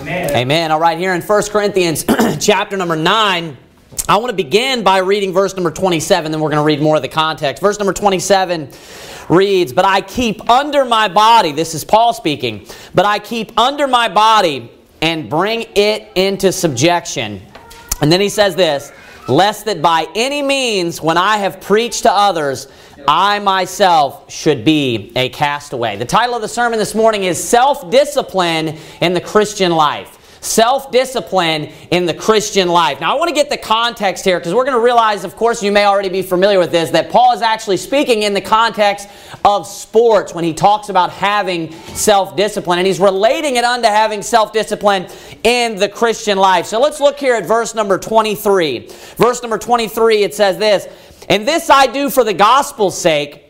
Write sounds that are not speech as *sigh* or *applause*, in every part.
Amen. Amen. All right, here in 1 Corinthians *clears throat* chapter number 9, I want to begin by reading verse number 27, then we're going to read more of the context. Verse number 27 reads, But I keep under my body, this is Paul speaking, but I keep under my body and bring it into subjection. And then he says this, Lest that by any means, when I have preached to others, I myself should be a castaway. The title of the sermon this morning is Self Discipline in the Christian Life. Self discipline in the Christian life. Now, I want to get the context here because we're going to realize, of course, you may already be familiar with this, that Paul is actually speaking in the context of sports when he talks about having self discipline. And he's relating it unto having self discipline in the Christian life. So let's look here at verse number 23. Verse number 23, it says this And this I do for the gospel's sake,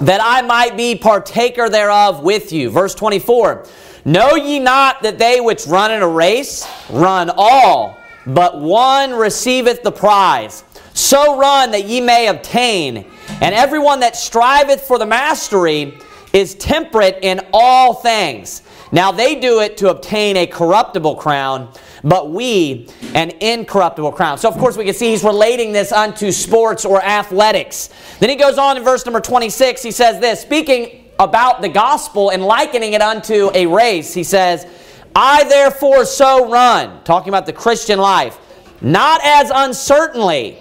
that I might be partaker thereof with you. Verse 24. Know ye not that they which run in a race run all, but one receiveth the prize? So run that ye may obtain. And everyone that striveth for the mastery is temperate in all things. Now they do it to obtain a corruptible crown, but we an incorruptible crown. So, of course, we can see he's relating this unto sports or athletics. Then he goes on in verse number 26, he says this Speaking about the gospel and likening it unto a race. He says, I therefore so run, talking about the Christian life, not as uncertainly,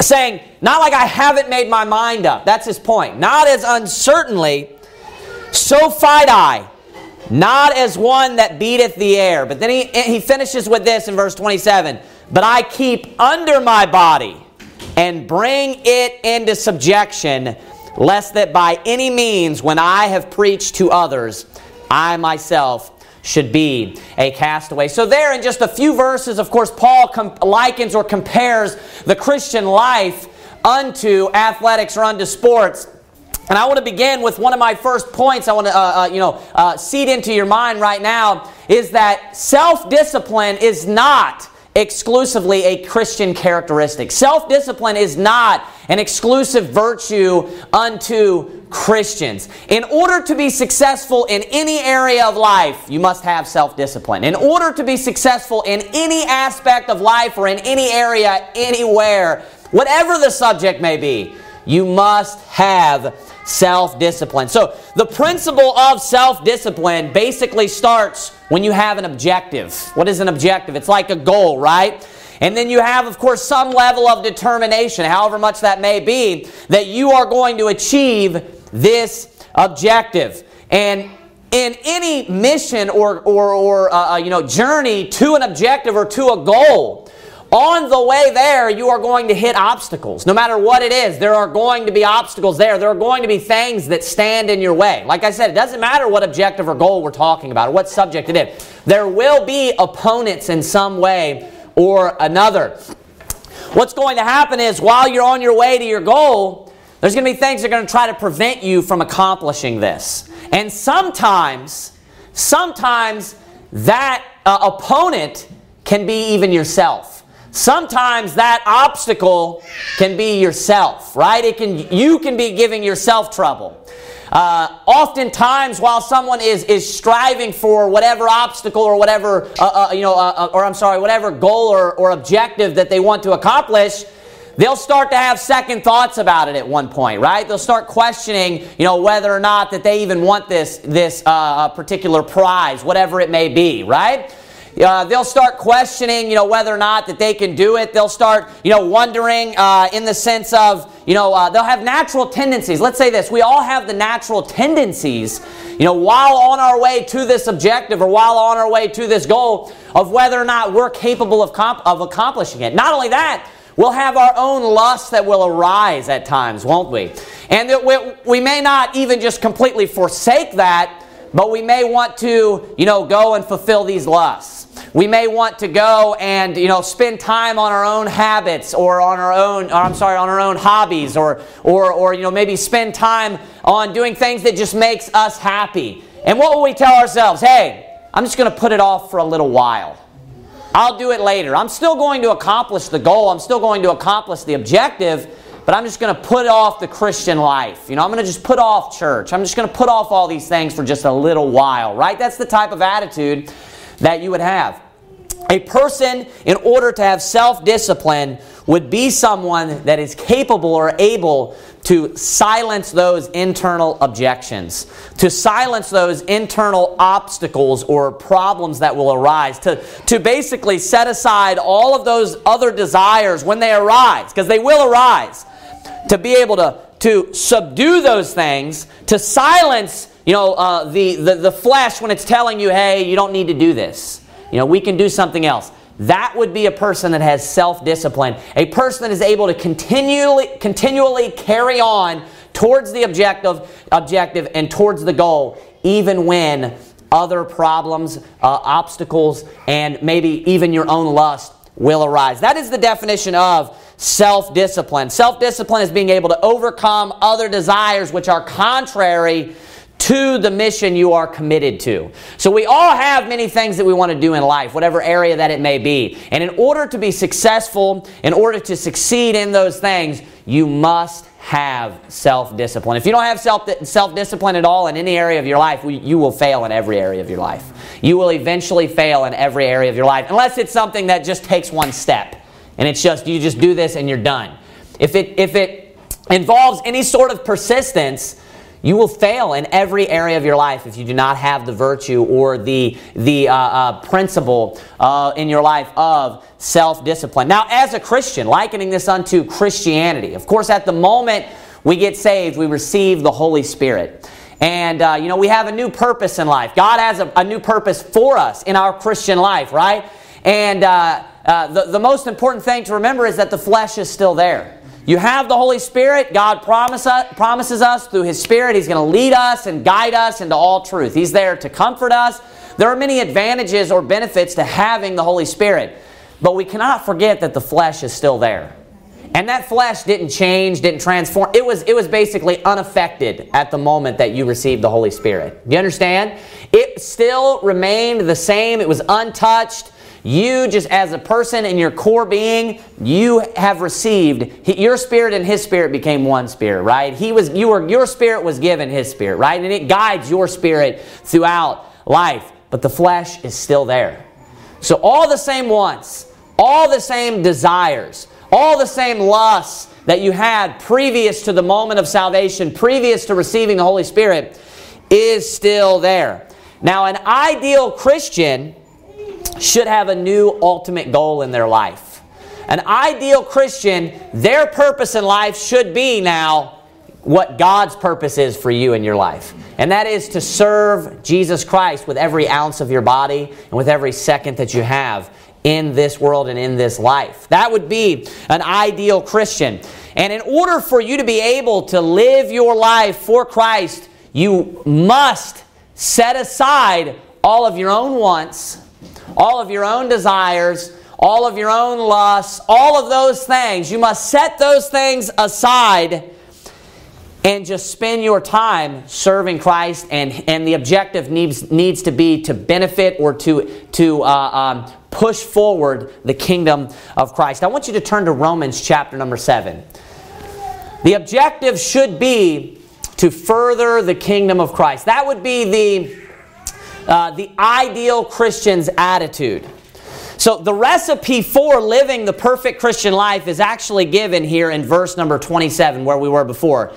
saying, not like I haven't made my mind up. That's his point. Not as uncertainly, so fight I, not as one that beateth the air. But then he, he finishes with this in verse 27 But I keep under my body and bring it into subjection lest that by any means, when I have preached to others, I myself should be a castaway. So, there in just a few verses, of course, Paul com- likens or compares the Christian life unto athletics or unto sports. And I want to begin with one of my first points I want to, uh, uh, you know, uh, seed into your mind right now is that self discipline is not exclusively a Christian characteristic. Self discipline is not an exclusive virtue unto Christians. In order to be successful in any area of life, you must have self discipline. In order to be successful in any aspect of life or in any area, anywhere, whatever the subject may be, you must have self discipline. So, the principle of self discipline basically starts when you have an objective. What is an objective? It's like a goal, right? And then you have, of course, some level of determination, however much that may be, that you are going to achieve this objective. And in any mission or, or, or uh, uh you know, journey to an objective or to a goal, on the way there, you are going to hit obstacles. No matter what it is, there are going to be obstacles there. There are going to be things that stand in your way. Like I said, it doesn't matter what objective or goal we're talking about or what subject it is. There will be opponents in some way or another. What's going to happen is while you're on your way to your goal, there's going to be things that are going to try to prevent you from accomplishing this. And sometimes, sometimes that uh, opponent can be even yourself. Sometimes that obstacle can be yourself, right? It can you can be giving yourself trouble. Uh, oftentimes, while someone is is striving for whatever obstacle or whatever uh, uh, you know, uh, uh, or I'm sorry, whatever goal or, or objective that they want to accomplish, they'll start to have second thoughts about it at one point, right? They'll start questioning, you know, whether or not that they even want this this uh, particular prize, whatever it may be, right? Uh, they'll start questioning, you know, whether or not that they can do it. They'll start, you know, wondering uh, in the sense of, you know, uh, they'll have natural tendencies. Let's say this: we all have the natural tendencies, you know, while on our way to this objective or while on our way to this goal, of whether or not we're capable of comp- of accomplishing it. Not only that. We'll have our own lusts that will arise at times, won't we? And that we, we may not even just completely forsake that, but we may want to, you know, go and fulfill these lusts. We may want to go and you know spend time on our own habits or on our own or I'm sorry on our own hobbies or or or you know maybe spend time on doing things that just makes us happy. And what will we tell ourselves? Hey, I'm just going to put it off for a little while. I'll do it later. I'm still going to accomplish the goal. I'm still going to accomplish the objective, but I'm just going to put off the Christian life. You know, I'm going to just put off church. I'm just going to put off all these things for just a little while, right? That's the type of attitude that you would have. A person, in order to have self discipline, would be someone that is capable or able to silence those internal objections, to silence those internal obstacles or problems that will arise, to, to basically set aside all of those other desires when they arise, because they will arise, to be able to, to subdue those things, to silence you know, uh, the, the, the flesh when it's telling you, hey, you don't need to do this. You know, we can do something else. That would be a person that has self discipline, a person that is able to continually, continually carry on towards the objective, objective and towards the goal, even when other problems, uh, obstacles, and maybe even your own lust will arise. That is the definition of self discipline. Self discipline is being able to overcome other desires which are contrary to the mission you are committed to. So we all have many things that we want to do in life, whatever area that it may be. And in order to be successful, in order to succeed in those things, you must have self discipline. If you don't have self discipline at all in any area of your life, you will fail in every area of your life. You will eventually fail in every area of your life, unless it's something that just takes one step. And it's just, you just do this and you're done. If it, if it involves any sort of persistence, you will fail in every area of your life if you do not have the virtue or the, the uh, uh, principle uh, in your life of self discipline. Now, as a Christian, likening this unto Christianity, of course, at the moment we get saved, we receive the Holy Spirit. And, uh, you know, we have a new purpose in life. God has a, a, new purpose for us in our Christian life, right? And uh, uh, the, the most important thing to remember is that the flesh is still there. You have the Holy Spirit. God promise promises us through His Spirit He's going to lead us and guide us into all truth. He's there to comfort us. There are many advantages or benefits to having the Holy Spirit. But we cannot forget that the flesh is still there. And that flesh didn't change, didn't transform. It was, it was basically unaffected at the moment that you received the Holy Spirit. You understand? It still remained the same. It was untouched. You, just as a person in your core being, you have received your spirit and his spirit became one spirit, right? He was you were your spirit was given his spirit, right? And it guides your spirit throughout life, but the flesh is still there. So all the same wants, all the same desires, all the same lusts that you had previous to the moment of salvation, previous to receiving the Holy Spirit, is still there. Now, an ideal Christian should have a new ultimate goal in their life. An ideal Christian, their purpose in life should be now what God's purpose is for you in your life. And that is to serve Jesus Christ with every ounce of your body and with every second that you have in this world and in this life. That would be an ideal Christian. And in order for you to be able to live your life for Christ, you must set aside all of your own wants all of your own desires, all of your own lusts, all of those things. You must set those things aside and just spend your time serving Christ. And, and the objective needs, needs to be to benefit or to, to uh, um, push forward the kingdom of Christ. I want you to turn to Romans chapter number 7. The objective should be to further the kingdom of Christ. That would be the uh, the ideal Christian's attitude. So, the recipe for living the perfect Christian life is actually given here in verse number 27, where we were before.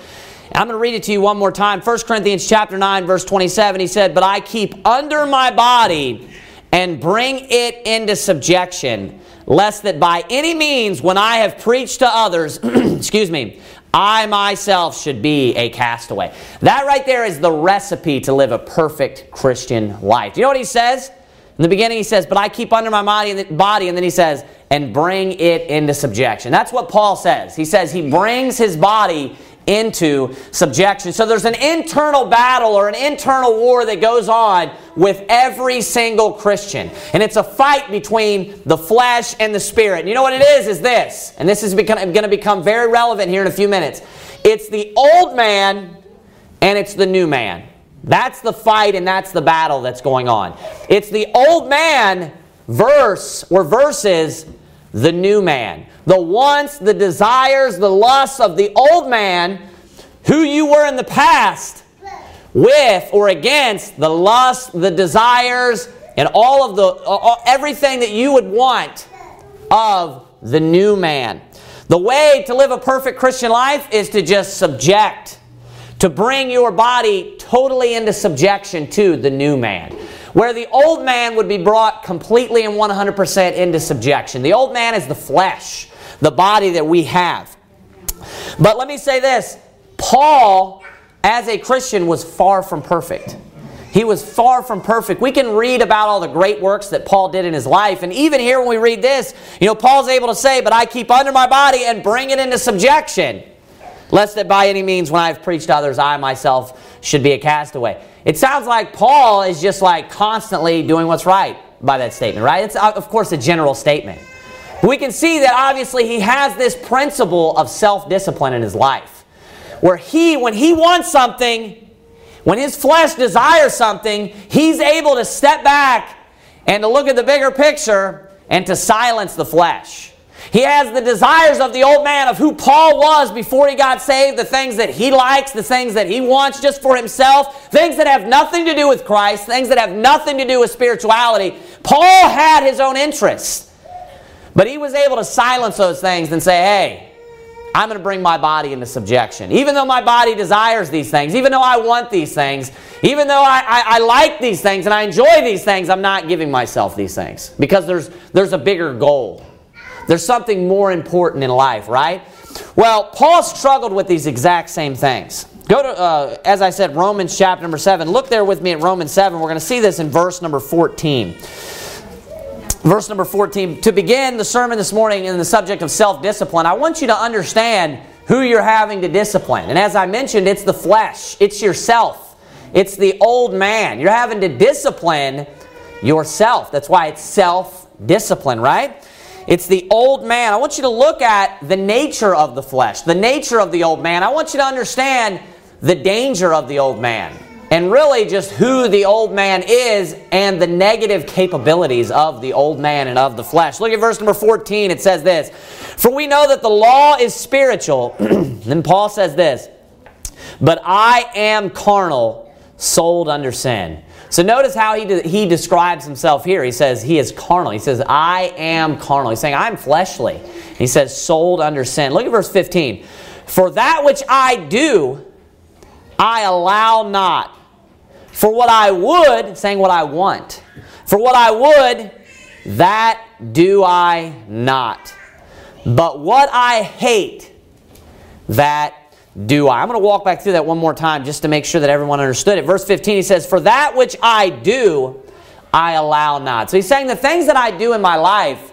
I'm going to read it to you one more time. 1 Corinthians chapter 9, verse 27, he said, But I keep under my body and bring it into subjection, lest that by any means, when I have preached to others, *clears throat* excuse me, I myself should be a castaway. That right there is the recipe to live a perfect Christian life. Do you know what he says? In the beginning, he says, But I keep under my body, and then he says, And bring it into subjection. That's what Paul says. He says he brings his body into subjection. So there's an internal battle or an internal war that goes on with every single Christian. And it's a fight between the flesh and the spirit. And you know what it is? Is this. And this is going to become very relevant here in a few minutes. It's the old man and it's the new man. That's the fight and that's the battle that's going on. It's the old man verse or versus the new man. The wants, the desires, the lusts of the old man, who you were in the past, with or against the lust, the desires, and all of the everything that you would want of the new man. The way to live a perfect Christian life is to just subject, to bring your body totally into subjection to the new man. Where the old man would be brought completely and 100% into subjection. The old man is the flesh, the body that we have. But let me say this Paul, as a Christian, was far from perfect. He was far from perfect. We can read about all the great works that Paul did in his life. And even here, when we read this, you know, Paul's able to say, But I keep under my body and bring it into subjection, lest that by any means, when I have preached to others, I myself should be a castaway. It sounds like Paul is just like constantly doing what's right by that statement, right? It's, uh, of course, a general statement. We can see that obviously he has this principle of self discipline in his life. Where he, when he wants something, when his flesh desires something, he's able to step back and to look at the bigger picture and to silence the flesh. He has the desires of the old man of who Paul was before he got saved, the things that he likes, the things that he wants just for himself, things that have nothing to do with Christ, things that have nothing to do with spirituality. Paul had his own interests. But he was able to silence those things and say, hey, I'm going to bring my body into subjection. Even though my body desires these things, even though I want these things, even though I, I, I, like these things and I enjoy these things, I'm not giving myself these things because there's, there's a bigger goal. There's something more important in life, right? Well, Paul struggled with these exact same things. Go to, uh, as I said, Romans chapter number 7. Look there with me at Romans 7. We're going to see this in verse number 14. Verse number 14. To begin the sermon this morning in the subject of self discipline, I want you to understand who you're having to discipline. And as I mentioned, it's the flesh, it's yourself, it's the old man. You're having to discipline yourself. That's why it's self discipline, right? It's the old man. I want you to look at the nature of the flesh, the nature of the old man. I want you to understand the danger of the old man and really just who the old man is and the negative capabilities of the old man and of the flesh. Look at verse number 14. It says this For we know that the law is spiritual. *clears throat* then Paul says this But I am carnal, sold under sin. So notice how he, de- he describes himself here. He says he is carnal. He says, I am carnal. He's saying, I'm fleshly. He says, sold under sin. Look at verse 15. For that which I do, I allow not. For what I would, saying what I want. For what I would, that do I not. But what I hate, that do I. I'm going to walk back through that one more time just to make sure that everyone understood it. Verse 15, he says, For that which I do, I allow not. So he's saying the things that I do in my life,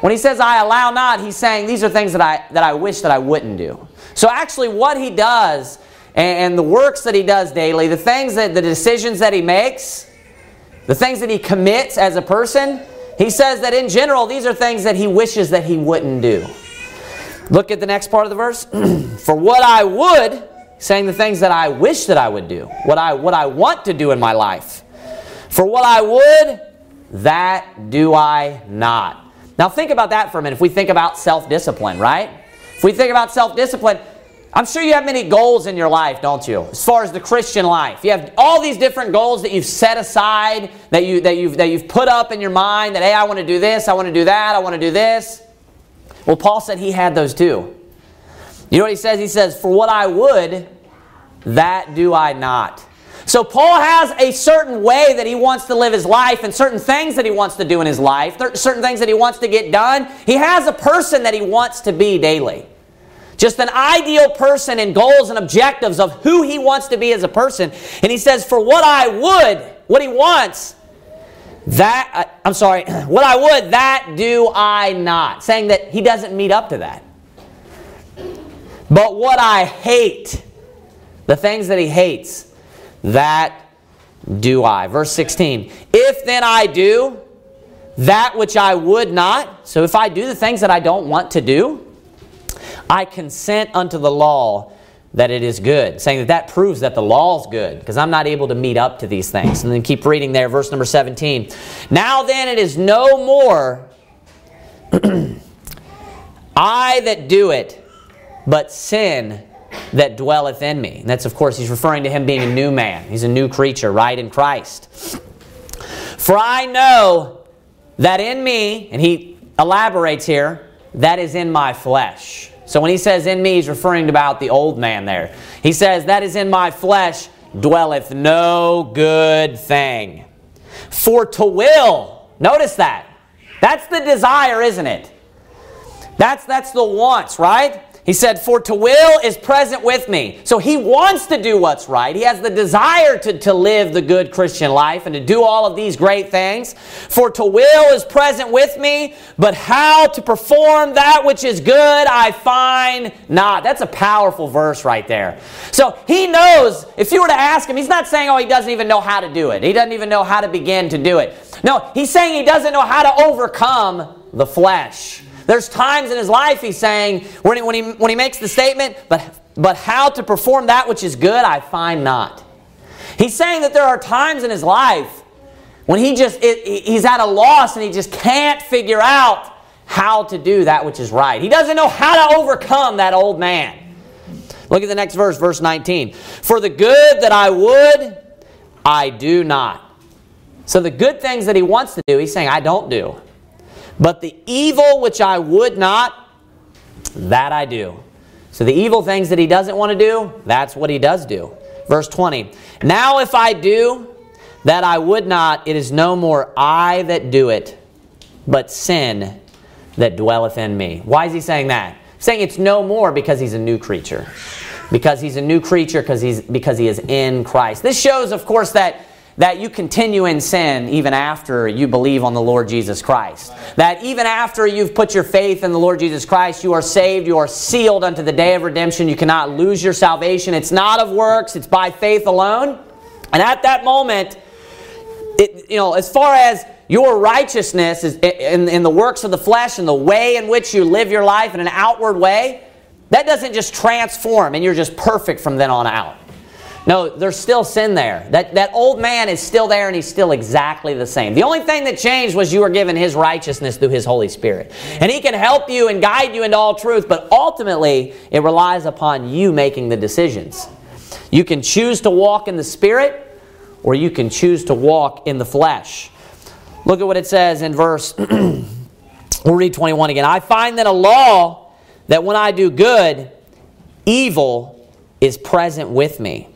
when he says I allow not, he's saying these are things that I, that I wish that I wouldn't do. So actually, what he does and the works that he does daily, the things that the decisions that he makes, the things that he commits as a person, he says that in general, these are things that he wishes that he wouldn't do. Look at the next part of the verse. *clears throat* For what I would, saying the things that I wish that I would do, what I, what I want to do in my life. For what I would, that do I not. Now think about that for a minute. If we think about self discipline, right? If we think about self discipline, I'm sure you have many goals in your life, don't you? As far as the Christian life. You have all these different goals that you've set aside, that, you, that, you've, that you've put up in your mind that, hey, I want to do this, I want to do that, I want to do this. Well, Paul said he had those too. You know what he says? He says, For what I would, that do I not. So Paul has a certain way that he wants to live his life and certain things that he wants to do in his life, certain things that he wants to get done. He has a person that he wants to be daily. Just an ideal person and goals and objectives of who he wants to be as a person. And he says, For what I would, what he wants, that, I'm sorry, *clears throat* what I would, that do I not. Saying that he doesn't meet up to that. But what I hate, the things that he hates, that do I. Verse 16. If then I do that which I would not, so if I do the things that I don't want to do, I consent unto the law that it is good, saying that that proves that the law is good, because I'm not able to meet up to these things. And then keep reading there, verse number 17. Now then, it is no more *clears throat* I that do it, but sin that dwelleth in me. And that's, of course, he's referring to him being a new man. He's a new creature, right, in Christ. For I know that in me, and he elaborates here, that is in my flesh. So when he says in me, he's referring about the old man there. He says, That is in my flesh dwelleth no good thing. For to will, notice that. That's the desire, isn't it? That's, that's the wants, right? He said, For to will is present with me. So he wants to do what's right. He has the desire to, to live the good Christian life and to do all of these great things. For to will is present with me, but how to perform that which is good I find not. That's a powerful verse right there. So he knows, if you were to ask him, he's not saying, oh, he doesn't even know how to do it. He doesn't even know how to begin to do it. No, he's saying he doesn't know how to overcome the flesh. There's times in his life he's saying, when he, when he, when he makes the statement, but, but how to perform that which is good, I find not. He's saying that there are times in his life when he just, it, he's at a loss and he just can't figure out how to do that which is right. He doesn't know how to overcome that old man. Look at the next verse, verse 19. For the good that I would, I do not. So the good things that he wants to do, he's saying, I don't do. But the evil which I would not, that I do. So the evil things that he doesn't want to do, that's what he does do. Verse 20 Now if I do that I would not, it is no more I that do it, but sin that dwelleth in me. Why is he saying that? saying it's no more because he's a new creature. Because he's a new creature because he's because he is in Christ. This shows, of course, that that you continue in sin even after you believe on the Lord Jesus Christ. That even after you've put your faith in the Lord Jesus Christ, you are saved, you are sealed unto the day of redemption. You cannot lose your salvation. It's not of works, it's by faith alone. And at that moment, it, you know, as far as your righteousness is in, in the works of the flesh and the way in which you live your life in an outward way, that doesn't just transform and you're just perfect from then on out. No, there's still sin there. That, that old man is still there and he's still exactly the same. The only thing that changed was you were given his righteousness through his Holy Spirit. And he can help you and guide you into all truth, but ultimately it relies upon you making the decisions. You can choose to walk in the Spirit or you can choose to walk in the flesh. Look at what it says in verse, *clears throat* we'll read 21 again. I find that a law that when I do good, evil is present with me.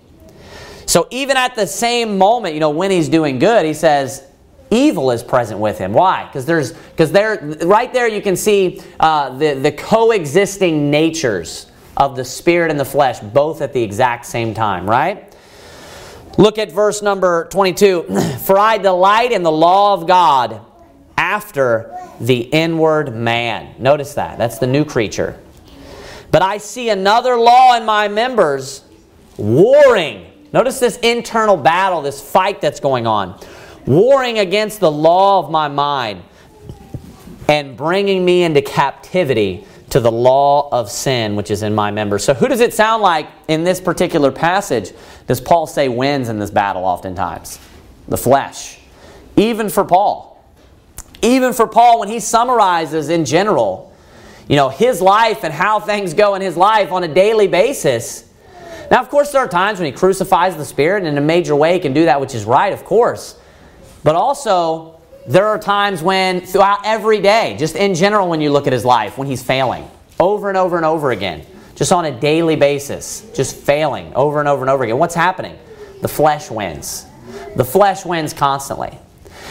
So even at the same moment, you know, when he's doing good, he says, evil is present with him. Why? Because there's because there right there you can see uh, the the coexisting natures of the spirit and the flesh both at the exact same time. Right. Look at verse number 22. *clears throat* For I delight in the law of God after the inward man. Notice that. That's the new creature. But I see another law in my members warring Notice this internal battle, this fight that's going on. Warring against the law of my mind and bringing me into captivity to the law of sin which is in my members. So, who does it sound like in this particular passage does Paul say wins in this battle oftentimes? The flesh. Even for Paul. Even for Paul, when he summarizes in general, you know, his life and how things go in his life on a daily basis, now, of course, there are times when he crucifies the Spirit, and in a major way he can do that which is right, of course. But also, there are times when, throughout every day, just in general, when you look at his life, when he's failing over and over and over again, just on a daily basis, just failing over and over and over again. What's happening? The flesh wins. The flesh wins constantly.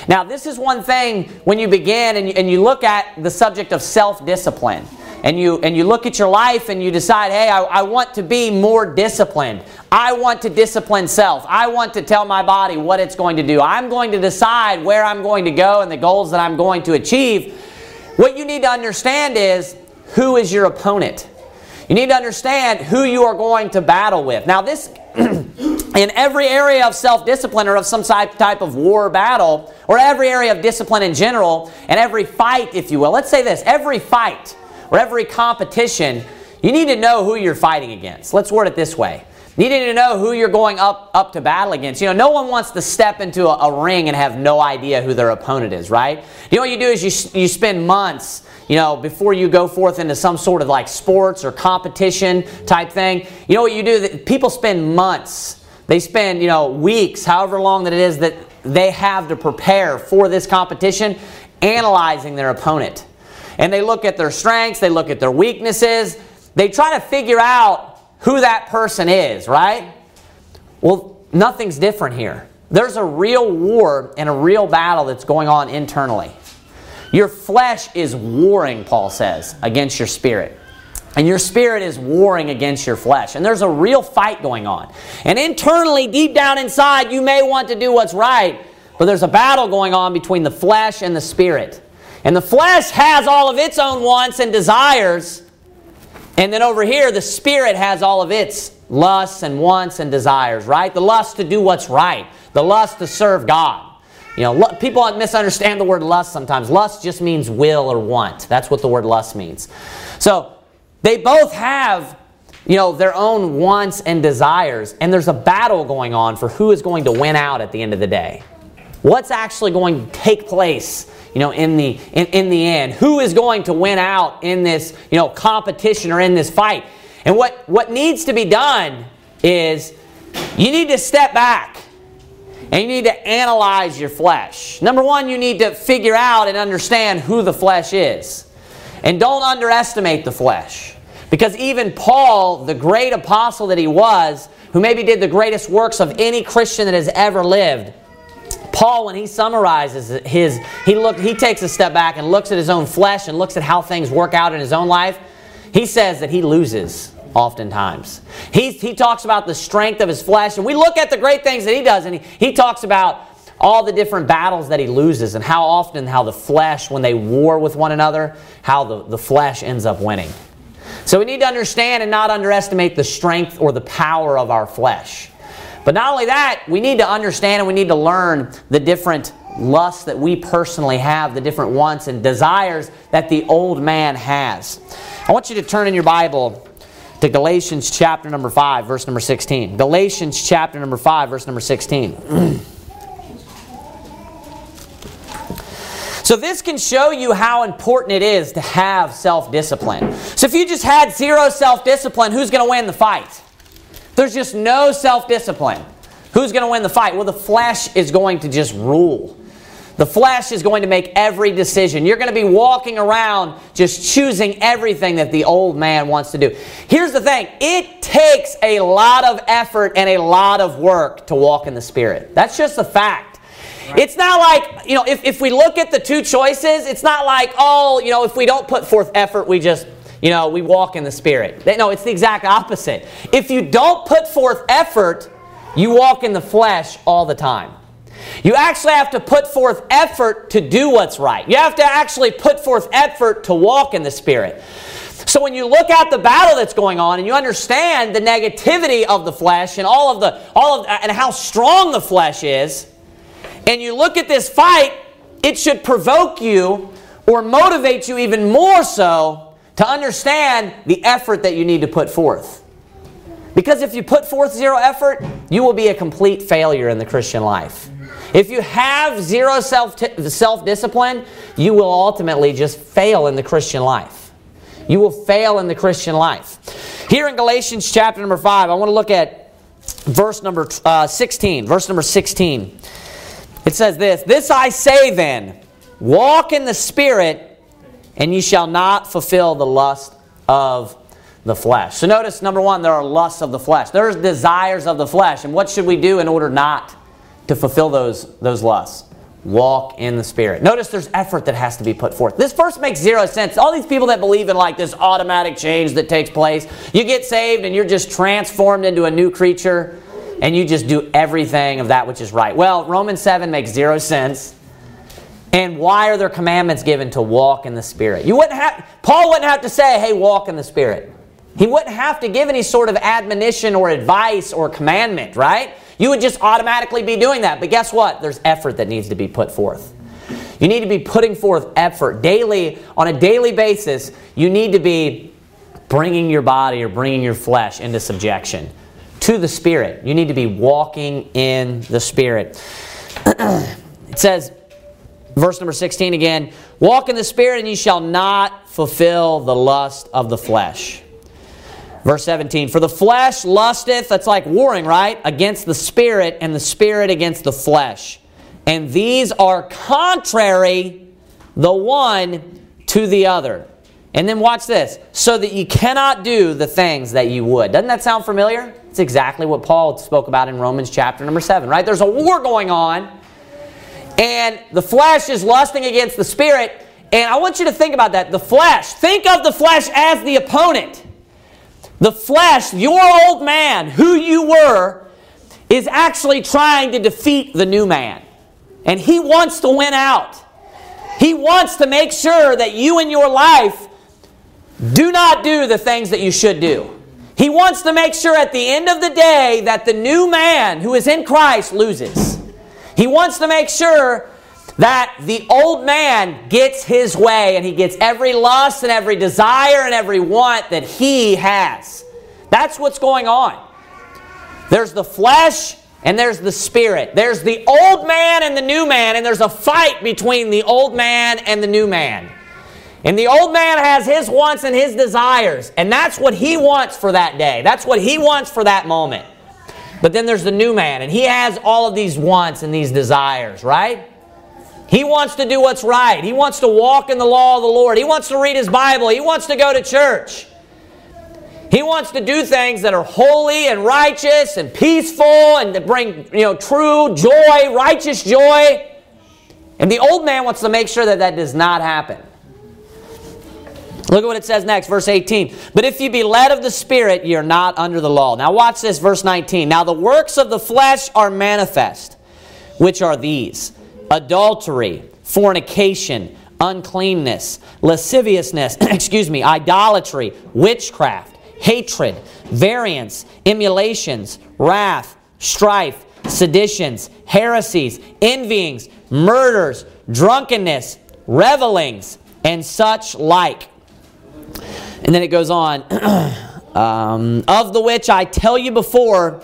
Now, this is one thing when you begin and you, and you look at the subject of self discipline and you and you look at your life and you decide, hey, I, I want to be more disciplined. I want to discipline self. I want to tell my body what it's going to do. I'm going to decide where I'm going to go and the goals that I'm going to achieve. What you need to understand is who is your opponent. You need to understand who you are going to battle with. Now, this, *clears throat* in every area of self discipline or of some type of war battle, or every area of discipline in general, and every fight, if you will, let's say this every fight or every competition, you need to know who you're fighting against. Let's word it this way. Needing to know who you're going up, up to battle against. You know, no one wants to step into a, a ring and have no idea who their opponent is, right? You know what you do is you, you spend months, you know, before you go forth into some sort of like sports or competition type thing. You know what you do? People spend months. They spend, you know, weeks, however long that it is that they have to prepare for this competition, analyzing their opponent. And they look at their strengths, they look at their weaknesses, they try to figure out who that person is, right? Well, nothing's different here. There's a real war and a real battle that's going on internally. Your flesh is warring, Paul says, against your spirit. And your spirit is warring against your flesh. And there's a real fight going on. And internally, deep down inside, you may want to do what's right, but there's a battle going on between the flesh and the spirit. And the flesh has all of its own wants and desires. And then over here, the spirit has all of its lusts and wants and desires, right? The lust to do what's right, the lust to serve God. You know, people misunderstand the word lust sometimes. Lust just means will or want. That's what the word lust means. So, they both have, you know, their own wants and desires, and there's a battle going on for who is going to win out at the end of the day. What's actually going to take place, you know, in the in, in the end? Who is going to win out in this, you know, competition or in this fight? And what, what needs to be done is you need to step back and you need to analyze your flesh. Number one, you need to figure out and understand who the flesh is. And don't underestimate the flesh. Because even Paul, the great apostle that he was, who maybe did the greatest works of any Christian that has ever lived, Paul, when he summarizes his, he look, he takes a step back and looks at his own flesh and looks at how things work out in his own life. He says that he loses oftentimes. He, he talks about the strength of his flesh, and we look at the great things that he does, and he, he talks about all the different battles that he loses and how often how the flesh, when they war with one another, how the, the flesh ends up winning. So we need to understand and not underestimate the strength or the power of our flesh. But not only that, we need to understand and we need to learn the different lusts that we personally have, the different wants and desires that the old man has. I want you to turn in your Bible to Galatians chapter number 5, verse number 16. Galatians chapter number 5, verse number 16. *clears throat* So, this can show you how important it is to have self discipline. So, if you just had zero self discipline, who's going to win the fight? There's just no self discipline. Who's going to win the fight? Well, the flesh is going to just rule. The flesh is going to make every decision. You're going to be walking around just choosing everything that the old man wants to do. Here's the thing it takes a lot of effort and a lot of work to walk in the Spirit. That's just a fact. It's not like, you know, if, if we look at the two choices, it's not like, oh, you know, if we don't put forth effort, we just, you know, we walk in the Spirit. No, it's the exact opposite. If you don't put forth effort, you walk in the flesh all the time. You actually have to put forth effort to do what's right. You have to actually put forth effort to walk in the Spirit. So when you look at the battle that's going on and you understand the negativity of the flesh and all of the all of and how strong the flesh is, and you look at this fight, it should provoke you or motivate you even more so to understand the effort that you need to put forth. Because if you put forth zero effort, you will be a complete failure in the Christian life. If you have zero self self discipline, you will ultimately just fail in the Christian life. You will fail in the Christian life. Here in Galatians chapter number 5, I want to look at verse number uh, 16. Verse number 16. It says this This I say then, walk in the Spirit, and ye shall not fulfill the lust of the flesh. So notice, number one, there are lusts of the flesh. There's desires of the flesh. And what should we do in order not to fulfill those, those lusts? Walk in the Spirit. Notice there's effort that has to be put forth. This verse makes zero sense. All these people that believe in like this automatic change that takes place, you get saved and you're just transformed into a new creature and you just do everything of that which is right. Well, Romans 7 makes zero sense. And why are there commandments given to walk in the Spirit? You wouldn't have Paul wouldn't have to say, "Hey, walk in the Spirit." He wouldn't have to give any sort of admonition or advice or commandment, right? You would just automatically be doing that. But guess what? There's effort that needs to be put forth. You need to be putting forth effort daily on a daily basis. You need to be bringing your body or bringing your flesh into subjection to the Spirit. You need to be walking in the Spirit. *clears throat* it says, verse number 16 again Walk in the Spirit, and ye shall not fulfill the lust of the flesh. Verse 17, for the flesh lusteth, that's like warring, right? Against the spirit, and the spirit against the flesh. and these are contrary the one to the other. And then watch this so that you cannot do the things that you would. Doesn't that sound familiar? It's exactly what Paul spoke about in Romans chapter number 7, right? There's a war going on, and the flesh is lusting against the spirit. And I want you to think about that. The flesh, think of the flesh as the opponent. The flesh, your old man, who you were, is actually trying to defeat the new man. And he wants to win out. He wants to make sure that you in your life do not do the things that you should do. He wants to make sure at the end of the day that the new man who is in Christ loses. He wants to make sure that the old man gets his way and he gets every lust and every desire and every want that he has. That's what's going on. There's the flesh and there's the spirit. There's the old man and the new man, and there's a fight between the old man and the new man. And the old man has his wants and his desires, and that's what he wants for that day. That's what he wants for that moment. But then there's the new man, and he has all of these wants and these desires, right? He wants to do what's right. He wants to walk in the law of the Lord. He wants to read his Bible. He wants to go to church. He wants to do things that are holy and righteous and peaceful and to bring, you know, true joy, righteous joy. And the old man wants to make sure that that does not happen. Look at what it says next, verse 18. But if you be led of the Spirit, you're not under the law. Now watch this, verse 19. Now the works of the flesh are manifest, which are these adultery, fornication, uncleanness, lasciviousness, *clears throat* excuse me, idolatry, witchcraft, hatred, variance, emulations, wrath, strife, seditions, heresies, envyings, murders, drunkenness, revelings, and such like and then it goes on, *clears throat* um, of the which I tell you before,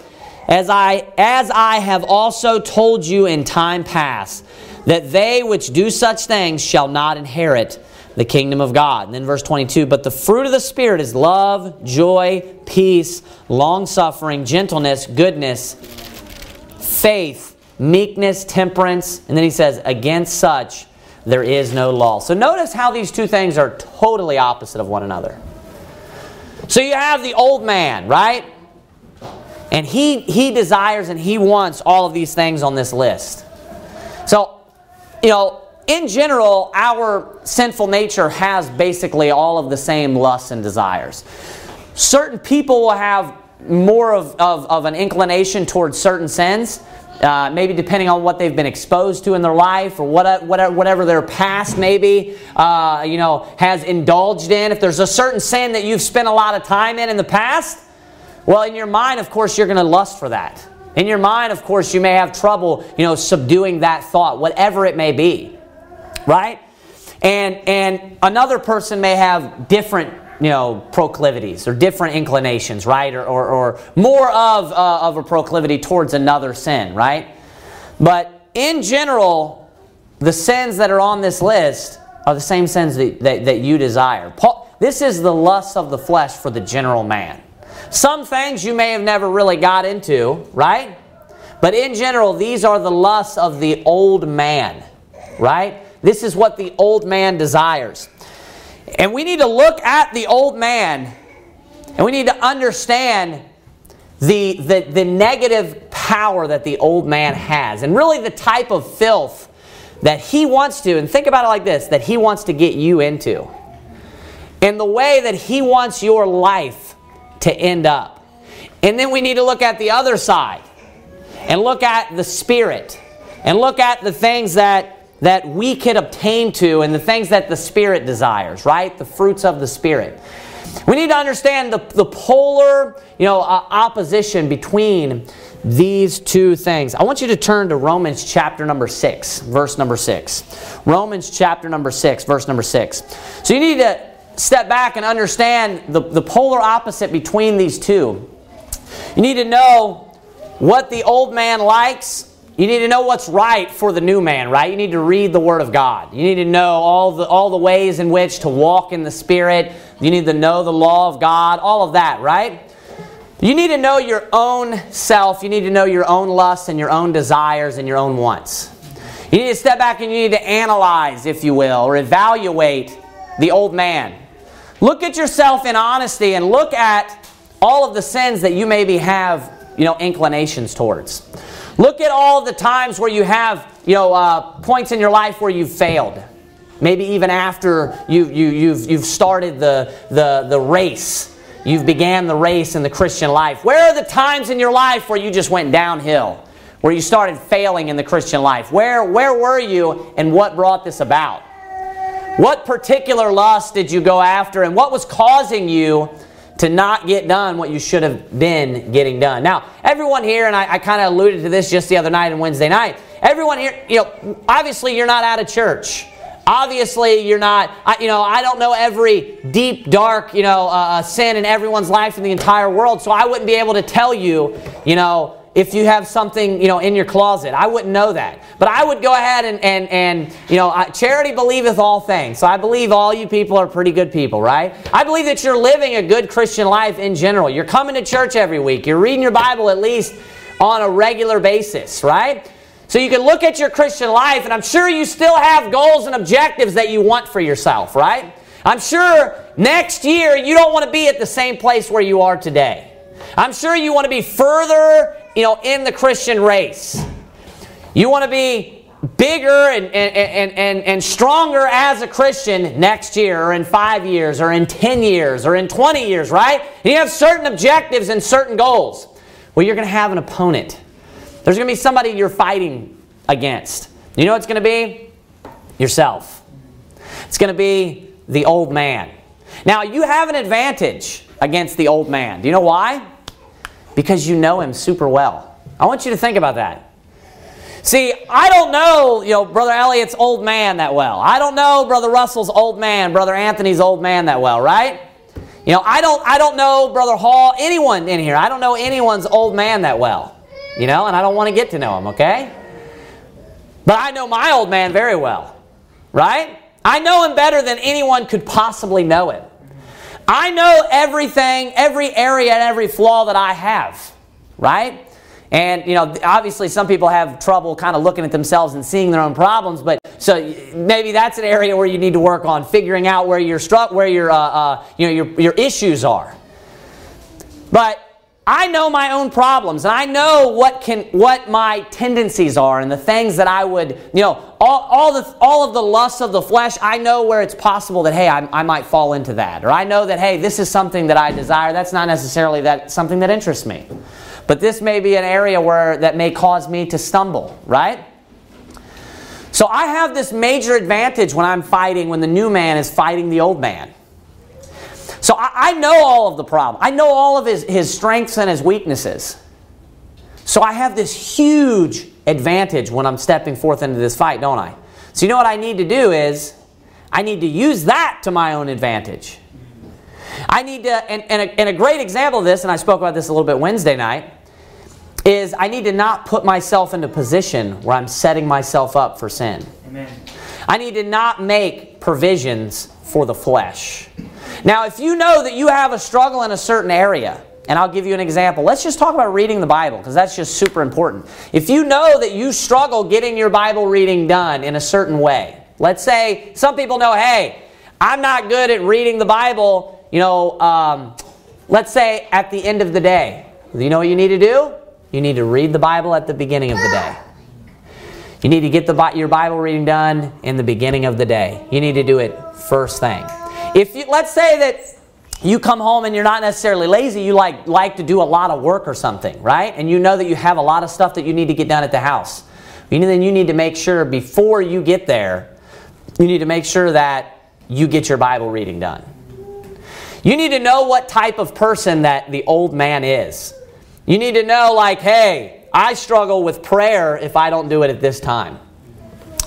as I, as I have also told you in time past, that they which do such things shall not inherit the kingdom of God. And then verse 22 But the fruit of the Spirit is love, joy, peace, long suffering, gentleness, goodness, faith, meekness, temperance. And then he says, Against such there is no law. So notice how these two things are totally opposite of one another. So you have the old man, right? And he, he desires and he wants all of these things on this list. So, you know, in general, our sinful nature has basically all of the same lusts and desires. Certain people will have more of, of, of an inclination towards certain sins. Uh, maybe depending on what they've been exposed to in their life or what, whatever, whatever their past maybe uh, you know has indulged in. If there's a certain sin that you've spent a lot of time in in the past well in your mind of course you're going to lust for that. In your mind of course you may have trouble you know subduing that thought whatever it may be right? And and another person may have different you know, proclivities or different inclinations, right? Or, or, or more of, uh, of a proclivity towards another sin, right? But in general, the sins that are on this list are the same sins that, that, that you desire. Paul, this is the lust of the flesh for the general man. Some things you may have never really got into, right? But in general, these are the lusts of the old man, right? This is what the old man desires. And we need to look at the old man and we need to understand the, the, the negative power that the old man has and really the type of filth that he wants to, and think about it like this, that he wants to get you into. And the way that he wants your life to end up. And then we need to look at the other side and look at the spirit and look at the things that that we could obtain to and the things that the Spirit desires, right? The fruits of the Spirit. We need to understand the, the polar you know, uh, opposition between these two things. I want you to turn to Romans chapter number 6, verse number 6. Romans chapter number 6, verse number 6. So you need to step back and understand the, the polar opposite between these two. You need to know what the old man likes you need to know what's right for the new man, right? You need to read the Word of God. You need to know all the, all the ways in which to walk in the Spirit. You need to know the law of God, all of that, right? You need to know your own self. You need to know your own lusts and your own desires and your own wants. You need to step back and you need to analyze, if you will, or evaluate the old man. Look at yourself in honesty and look at all of the sins that you maybe have, you know, inclinations towards. Look at all the times where you have, you know, uh, points in your life where you've failed. Maybe even after you, you, you've, you've started the, the, the race. You've began the race in the Christian life. Where are the times in your life where you just went downhill? Where you started failing in the Christian life? Where, where were you and what brought this about? What particular lust did you go after and what was causing you to not get done what you should have been getting done? Now, everyone here, and I, I kind of alluded to this just the other night and Wednesday night, everyone here, you know, obviously you're not out of church. Obviously, you're not, I, you know, I don't know every deep, dark, you know, uh, uh, sin in everyone's life in the entire world, so I wouldn't be able to tell you, you know, if you have something, you know, in your closet. I wouldn't know that. But I would go ahead and, and, and you know, charity believeth all things. So I believe all you people are pretty good people, right? I believe that you're living a good Christian life in general. You're coming to church every week. You're reading your Bible at least on a regular basis, right? So you can look at your Christian life, and I'm sure you still have goals and objectives that you want for yourself, right? I'm sure next year you don't want to be at the same place where you are today. I'm sure you want to be further, you know, in the Christian race. You want to be bigger and, and, and, and, stronger as a Christian next year or in five years or in 10 years or in 20 years, right? And you have certain objectives and certain goals. Well, you're going to have an opponent. There's going to be somebody you're fighting against. You know what it's going to be? Yourself. It's going to be the old man. Now, you have an advantage against the old man. Do you know why? Because you know him super well. I want you to think about that. See, I don't know, you know, Brother Elliot's old man that well. I don't know Brother Russell's old man, Brother Anthony's old man that well, right? You know, I don't I don't know Brother Hall, anyone in here. I don't know anyone's old man that well you know, and I don't want to get to know him, okay? But I know my old man very well, right? I know him better than anyone could possibly know him. I know everything, every area and every flaw that I have, right? And, you know, obviously some people have trouble kind of looking at themselves and seeing their own problems, but so maybe that's an area where you need to work on figuring out where your struck, where your, uh, uh, you know, your, your issues are. But I know my own problems and I know what can what my tendencies are and the things that I would, you know, all, all, the, all of the lusts of the flesh, I know where it's possible that, hey, I, I might fall into that. Or I know that, hey, this is something that I desire. That's not necessarily that something that interests me. But this may be an area where that may cause me to stumble, right? So I have this major advantage when I'm fighting, when the new man is fighting the old man. So I, I know all of the problem. I know all of his, his strengths and his weaknesses. So I have this huge advantage when I'm stepping forth into this fight, don't I? So you know what I need to do is I need to use that to my own advantage. I need to, and, and, a, and a great example of this, and I spoke about this a little bit Wednesday night, is I need to not put myself in a position where I'm setting myself up for sin. Amen. I need to not make provisions for the flesh. Now, if you know that you have a struggle in a certain area, and I'll give you an example. Let's just talk about reading the Bible because that's just super important. If you know that you struggle getting your Bible reading done in a certain way, let's say some people know, hey, I'm not good at reading the Bible, you know, um, let's say at the end of the day. You know what you need to do? You need to read the Bible at the beginning of the day. You need to get the, your Bible reading done in the beginning of the day. You need to do it first thing. If you, let's say that you come home and you're not necessarily lazy, you like like to do a lot of work or something, right? And you know that you have a lot of stuff that you need to get done at the house. then you need to make sure before you get there, you need to make sure that you get your Bible reading done. You need to know what type of person that the old man is. You need to know, like, hey, I struggle with prayer if I don't do it at this time.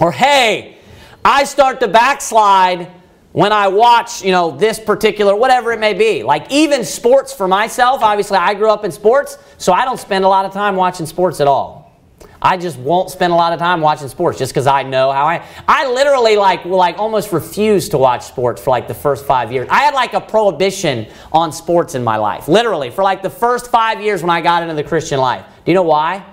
Or, hey, I start to backslide when I watch, you know, this particular, whatever it may be. Like even sports for myself, obviously I grew up in sports, so I don't spend a lot of time watching sports at all. I just won't spend a lot of time watching sports just because I know how I. I literally like like almost refuse to watch sports for like the first five years. I had like a prohibition on sports in my life, literally for like the first five years when I got into the Christian life. Do you know why?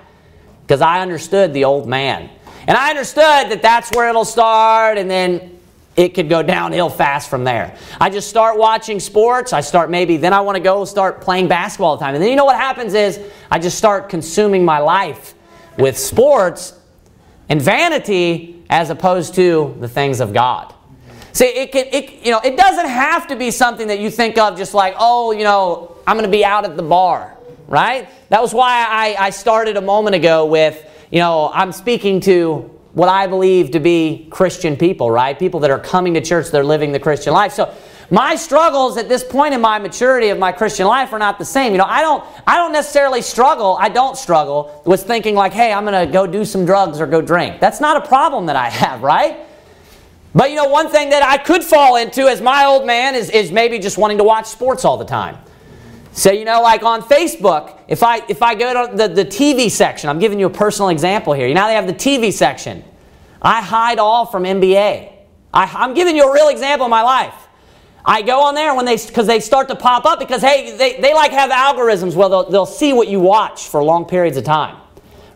Because I understood the old man. And I understood that that's where it'll start, and then it could go downhill fast from there. I just start watching sports. I start maybe, then I want to go start playing basketball all the time. And then you know what happens is I just start consuming my life with sports and vanity as opposed to the things of God. See, it can, it, you know, it doesn't have to be something that you think of just like, oh, you know, I'm going to be out at the bar, right? That was why I, I started a moment ago with, you know, I'm speaking to what I believe to be Christian people, right? People that are coming to church, they're living the Christian life. So my struggles at this point in my maturity of my Christian life are not the same. You know, I don't I don't necessarily struggle, I don't struggle with thinking like, hey, I'm gonna go do some drugs or go drink. That's not a problem that I have, right? But you know, one thing that I could fall into as my old man is, is maybe just wanting to watch sports all the time. So, you know, like on Facebook, if I, if I go to the, the TV section, I'm giving you a personal example here. You know, they have the TV section. I hide all from NBA. I, I'm giving you a real example of my life. I go on there when they because they start to pop up because hey they, they like have algorithms where they'll, they'll see what you watch for long periods of time,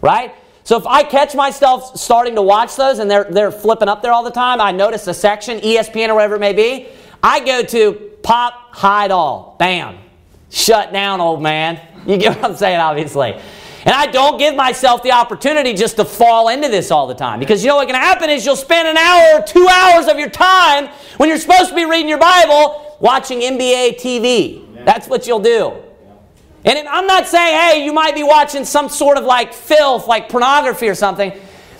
right? So if I catch myself starting to watch those and they're, they're flipping up there all the time, I notice a section, ESPN or whatever it may be, I go to pop, hide all. Bam. Shut down, old man. You get *laughs* what I'm saying, obviously. And I don't give myself the opportunity just to fall into this all the time. Because you know what can happen is you'll spend an hour or two hours of your time when you're supposed to be reading your Bible watching NBA TV. That's what you'll do. And I'm not saying, hey, you might be watching some sort of like filth, like pornography or something.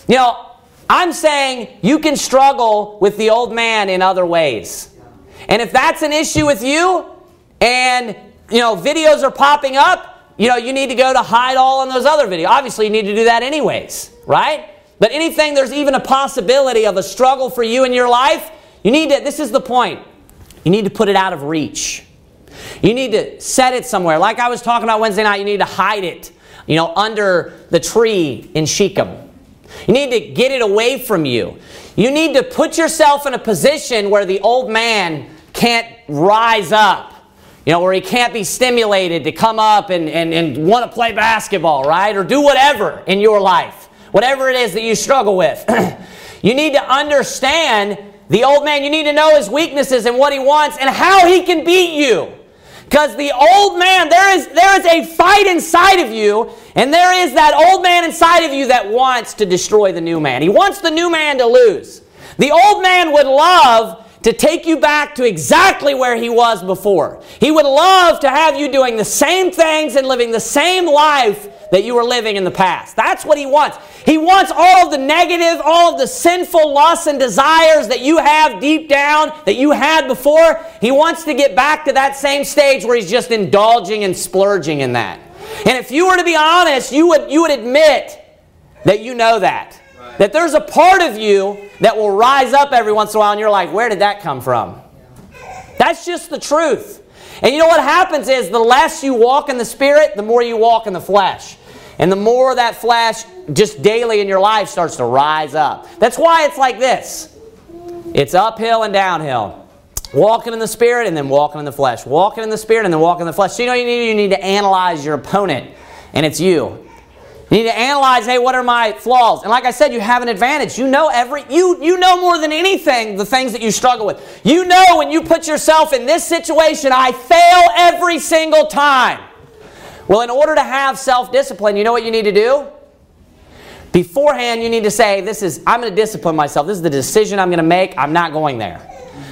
You know, I'm saying you can struggle with the old man in other ways. And if that's an issue with you, and you know, videos are popping up, you know, you need to go to hide all on those other videos. Obviously, you need to do that anyways, right? But anything there's even a possibility of a struggle for you in your life, you need to, this is the point, you need to put it out of reach. You need to set it somewhere. Like I was talking about Wednesday night, you need to hide it, you know, under the tree in Shechem. You need to get it away from you. You need to put yourself in a position where the old man can't rise up. You know, where he can't be stimulated to come up and, and, and want to play basketball, right? Or do whatever in your life. Whatever it is that you struggle with. *clears throat* you need to understand the old man. You need to know his weaknesses and what he wants and how he can beat you. Because the old man, there is, there is a fight inside of you, and there is that old man inside of you that wants to destroy the new man. He wants the new man to lose. The old man would love to take you back to exactly where he was before. He would love to have you doing the same things and living the same life that you were living in the past. That's what he wants. He wants all of the negative, all of the sinful lusts and desires that you have deep down that you had before. He wants to get back to that same stage where he's just indulging and splurging in that. And if you were to be honest, you would, you would admit that you know that. That there's a part of you that will rise up every once in a while and you're like, where did that come from? That's just the truth. And you know what happens is the less you walk in the Spirit, the more you walk in the flesh. And the more that flesh just daily in your life starts to rise up. That's why it's like this it's uphill and downhill. Walking in the Spirit and then walking in the flesh. Walking in the Spirit and then walking in the flesh. So you know you need? You need to analyze your opponent, and it's you. You need to analyze, hey, what are my flaws? And like I said, you have an advantage. You know every you you know more than anything the things that you struggle with. You know when you put yourself in this situation, I fail every single time. Well, in order to have self-discipline, you know what you need to do? Beforehand, you need to say, this is I'm going to discipline myself. This is the decision I'm going to make. I'm not going there.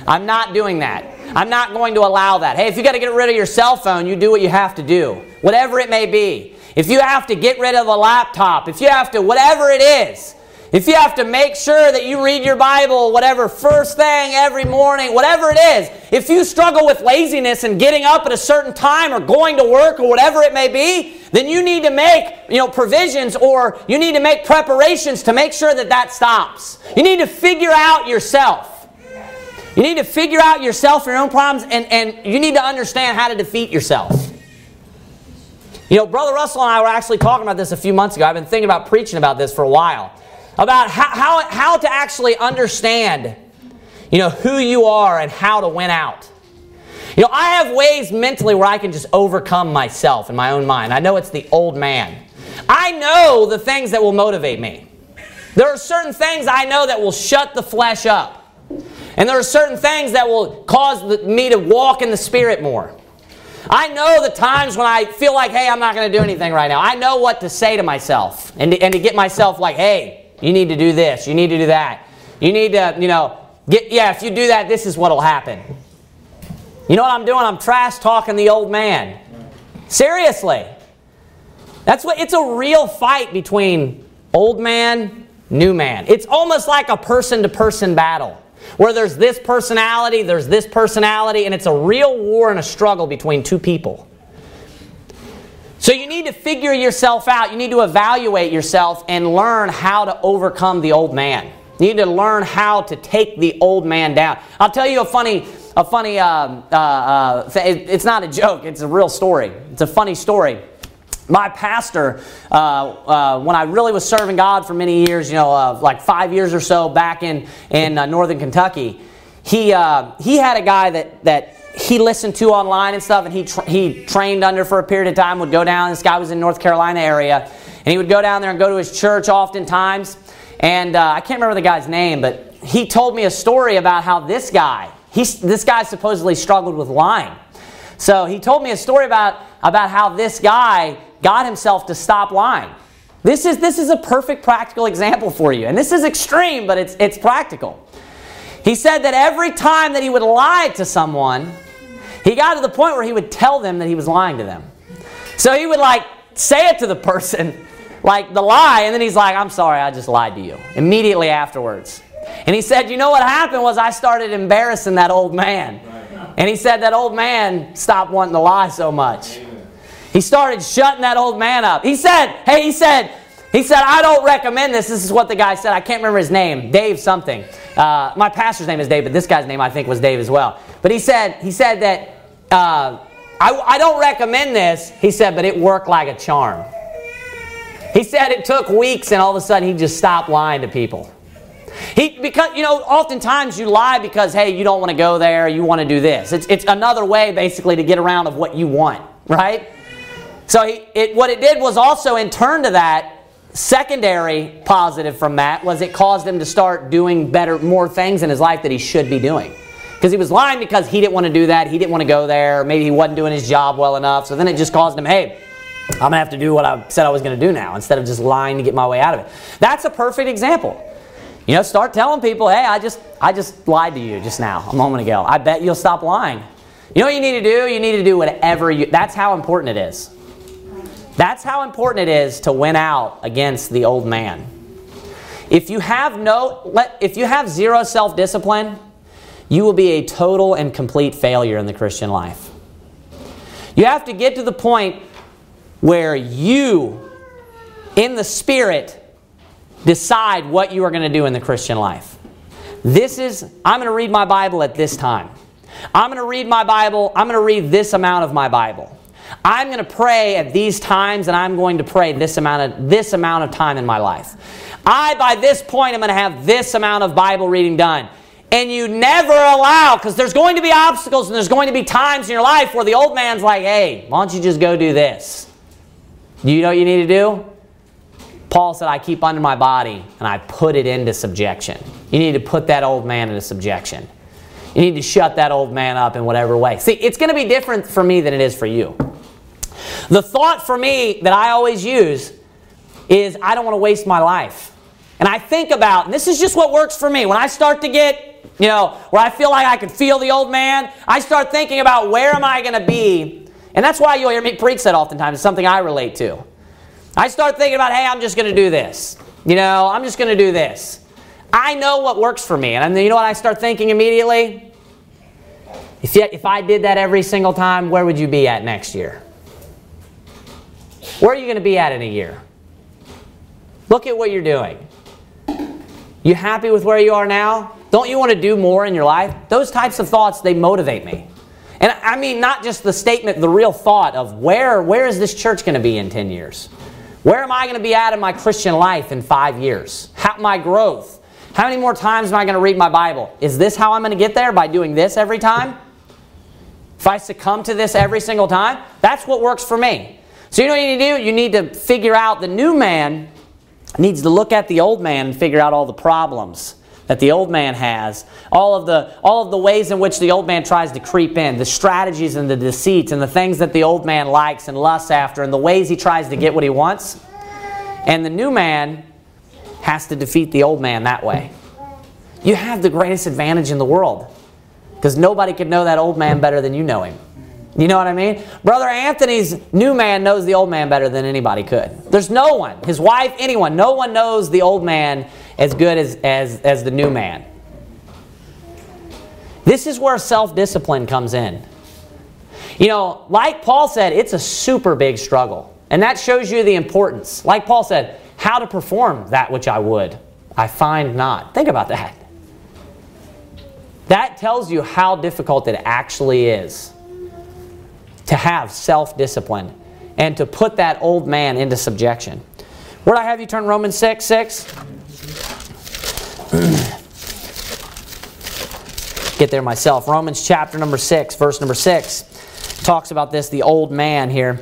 I'm not doing that. I'm not going to allow that. Hey, if you got to get rid of your cell phone, you do what you have to do. Whatever it may be. If you have to get rid of a laptop, if you have to, whatever it is, if you have to make sure that you read your Bible, whatever, first thing every morning, whatever it is, if you struggle with laziness and getting up at a certain time or going to work or whatever it may be, then you need to make, you know, provisions or you need to make preparations to make sure that that stops. You need to figure out yourself. You need to figure out yourself, your own problems, and, and you need to understand how to defeat yourself. You know, Brother Russell and I were actually talking about this a few months ago. I've been thinking about preaching about this for a while. About how, how, how to actually understand, you know, who you are and how to win out. You know, I have ways mentally where I can just overcome myself in my own mind. I know it's the old man. I know the things that will motivate me. There are certain things I know that will shut the flesh up. And there are certain things that will cause me to walk in the Spirit more. I know the times when I feel like, hey, I'm not going to do anything right now. I know what to say to myself and to, and to get myself like, hey, you need to do this, you need to do that. You need to, you know, get, yeah, if you do that, this is what will happen. You know what I'm doing? I'm trash talking the old man. Seriously. That's what it's a real fight between old man, new man. It's almost like a person to person battle where there's this personality, there's this personality, and it's a real war and a struggle between two people. So you need to figure yourself out. You need to evaluate yourself and learn how to overcome the old man. You need to learn how to take the old man down. I'll tell you a funny, a funny. Uh, uh, uh, it's not a joke. It's a real story. It's a funny story my pastor, uh, uh, when I really was serving God for many years, you know, uh, like five years or so back in in uh, northern Kentucky, he uh, he had a guy that that he listened to online and stuff, and he tra- he trained under for a period of time. Would go down. This guy was in North Carolina area, and he would go down there and go to his church oftentimes. And uh, I can't remember the guy's name, but he told me a story about how this guy, he, this guy supposedly struggled with lying. So he told me a story about, about how this guy got himself to stop lying. This is, this is a perfect practical example for you. And this is extreme, but it's, it's practical. He said that every time that he would lie to someone, he got to the point where he would tell them that he was lying to them. So he would like say it to the *laughs* person, like the lie, and then he's like, I'm sorry, I just lied to you. Immediately afterwards. And he said, You know what happened was I started embarrassing that old man. And he said that old man stopped wanting to lie so much. He started shutting that old man up. He said, hey, he said, he said, I don't recommend this. This is what the guy said. I can't remember his name. Dave something. Uh, my pastor's name is Dave, but this guy's name I think was Dave as well. But he said, he said that uh, I, I don't recommend this. He said, but it worked like a charm. He said it took weeks and all of a sudden he just stopped lying to people. He because you know oftentimes you lie because hey you don't want to go there you want to do this. It's it's another way basically to get around of what you want, right? So he, it, what it did was also in turn to that, secondary positive from that was it caused him to start doing better, more things in his life that he should be doing. Because he was lying because he didn't want to do that, he didn't want to go there, maybe he wasn't doing his job well enough. So then it just caused him, hey, I'm to have to do what I said I was to do now instead of just lying to get my way out of it. That's a perfect example. You know, start telling people, hey, I just I just lied to you just now, a moment ago. I bet you'll stop lying. You know what you need to do? You need to do whatever you that's how important it is. That's how important it is to win out against the old man. If you have no let if you have zero self-discipline, you will be a total and complete failure in the Christian life. You have to get to the point where you in the spirit decide what you are going to do in the Christian life. This is I'm going to read my Bible at this time. I'm going to read my Bible. I'm going to read this amount of my Bible. I'm going to pray at these times and I'm going to pray this amount of this amount of time in my life. I by this point am going to have this amount of Bible reading done. And you never allow because there's going to be obstacles and there's going to be times in your life where the old man's like, "Hey, why don't you just go do this?" You know what you need to do? Paul said, I keep under my body and I put it into subjection. You need to put that old man into subjection. You need to shut that old man up in whatever way. See, it's going to be different for me than it is for you. The thought for me that I always use is I don't want to waste my life. And I think about, and this is just what works for me. When I start to get, you know, where I feel like I can feel the old man, I start thinking about where am I going to be. And that's why you'll hear me preach that oftentimes. It's something I relate to. I start thinking about, hey, I'm just going to do this. You know, I'm just going to do this. I know what works for me. And you know what I start thinking immediately? If, if I did that every single time, where would you be at next year? Where are you going to be at in a year? Look at what you're doing. You happy with where you are now? Don't you want to do more in your life? Those types of thoughts, they motivate me. And I mean not just the statement, the real thought of where, where is this church going to be in 10 years? Where am I going to be at in my Christian life in five years? How, my growth. How many more times am I going to read my Bible? Is this how I'm going to get there? By doing this every time? If I succumb to this every single time? That's what works for me. So you know what you need to do? You need to figure out the new man needs to look at the old man and figure out all the problems that the old man has, all of the all of the ways in which the old man tries to creep in, the strategies and the deceits and the things that the old man likes and lusts after and the ways he tries to get what he wants. And the new man has to defeat the old man that way. You have the greatest advantage in the world because nobody could know that old man better than you know him. You know what I mean? Brother Anthony's new man knows the old man better than anybody could. There's no one, his wife, anyone, no one knows the old man as good as, as, as the new man. This is where self discipline comes in. You know, like Paul said, it's a super big struggle. And that shows you the importance. Like Paul said, how to perform that which I would, I find not. Think about that. That tells you how difficult it actually is to have self discipline and to put that old man into subjection. Where I have you turn Romans 6 6? *clears throat* Get there myself. Romans chapter number 6, verse number 6 talks about this, the old man here.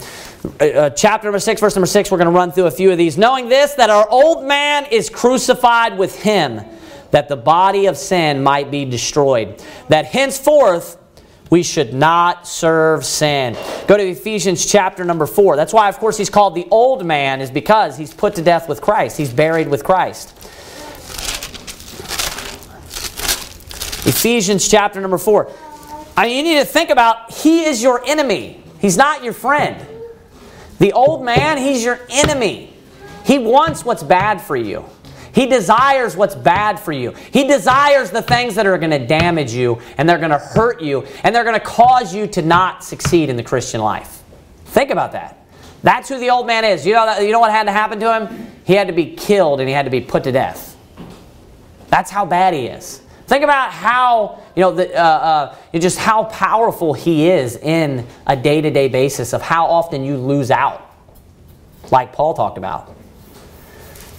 Uh, uh chapter number 6, verse number 6, we're going to run through a few of these. Knowing this, that our old man is crucified with him, that the body of sin might be destroyed, that henceforth we should not serve sin. Go to Ephesians chapter number 4. That's why, of course, he's called the old man, is because he's put to death with Christ. He's buried with Christ. Ephesians chapter number 4. I mean, you need to think about he is your enemy. He's not your friend. The old man, he's your enemy. He wants what's bad for you. He desires what's bad for you. He desires the things that are going to damage you and they're going to hurt you and they're going to cause you to not succeed in the Christian life. Think about that. That's who the old man is. You know, that, you know what had to happen to him? He had to be killed and he had to be put to death. That's how bad he is. Think about how, you know, the, uh, uh, just how powerful he is in a day to day basis of how often you lose out, like Paul talked about.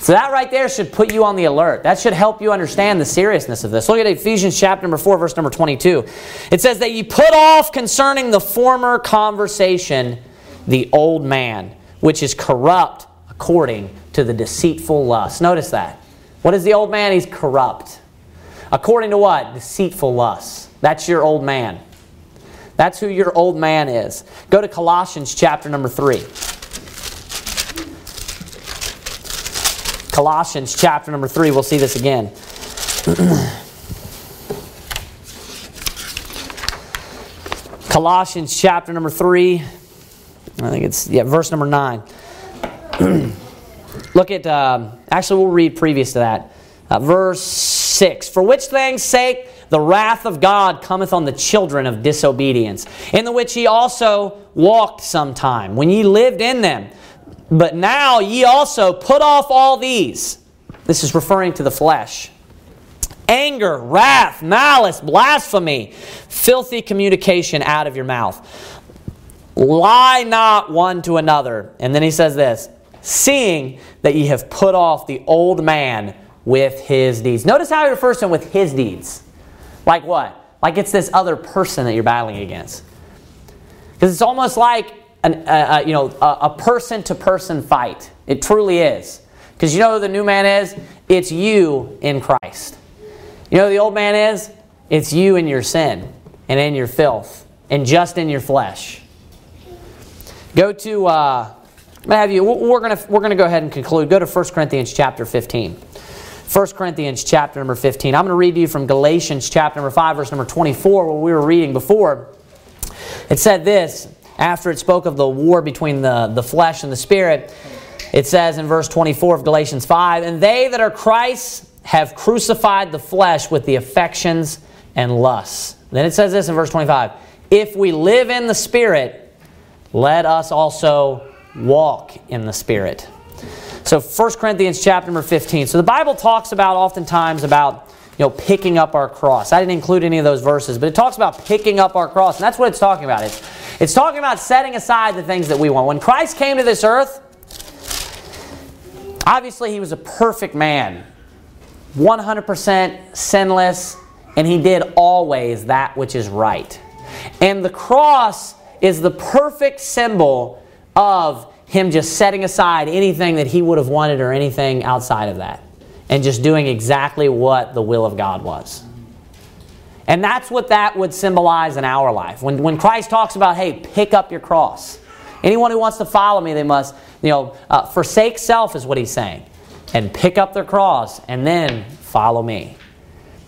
So that right there should put you on the alert. That should help you understand the seriousness of this. Look at Ephesians chapter number 4, verse number 22. It says that you put off concerning the former conversation the old man, which is corrupt according to the deceitful lust. Notice that. What is the old man? He's corrupt. According to what? Deceitful lust. That's your old man. That's who your old man is. Go to Colossians chapter number 3. Colossians chapter number 3, we'll see this again. *clears throat* Colossians chapter number 3, I think it's, yeah, verse number 9. *clears throat* Look at, uh, actually, we'll read previous to that. Uh, verse 6 For which things sake the wrath of God cometh on the children of disobedience, in the which ye also walked sometime, when ye lived in them. But now ye also put off all these. This is referring to the flesh anger, wrath, malice, blasphemy, filthy communication out of your mouth. Lie not one to another. And then he says this seeing that ye have put off the old man with his deeds. Notice how he refers to him with his deeds. Like what? Like it's this other person that you're battling against. Because it's almost like an, uh, uh, you know, a person to person fight. It truly is. Because you know who the new man is? It's you in Christ. You know the old man is? It's you in your sin and in your filth and just in your flesh. Go to, uh, have you, we're going we're gonna go ahead and conclude. Go to 1 Corinthians chapter 15. 1 Corinthians chapter number 15. I'm going to read to you from Galatians chapter number 5, verse number 24, what we were reading before. It said this after it spoke of the war between the, the flesh and the spirit, it says in verse 24 of Galatians 5 And they that are Christ have crucified the flesh with the affections and lusts. Then it says this in verse 25 If we live in the Spirit, let us also walk in the Spirit. So 1 Corinthians chapter number 15. So the Bible talks about oftentimes about you know, picking up our cross. I didn't include any of those verses, but it talks about picking up our cross, and that's what it's talking about. It's, it's talking about setting aside the things that we want. When Christ came to this earth, obviously he was a perfect man, 100% sinless, and he did always that which is right. And the cross is the perfect symbol of him just setting aside anything that he would have wanted or anything outside of that and just doing exactly what the will of God was. And that's what that would symbolize in our life. When, when Christ talks about, hey, pick up your cross. Anyone who wants to follow me, they must, you know, uh, forsake self is what he's saying. And pick up their cross and then follow me.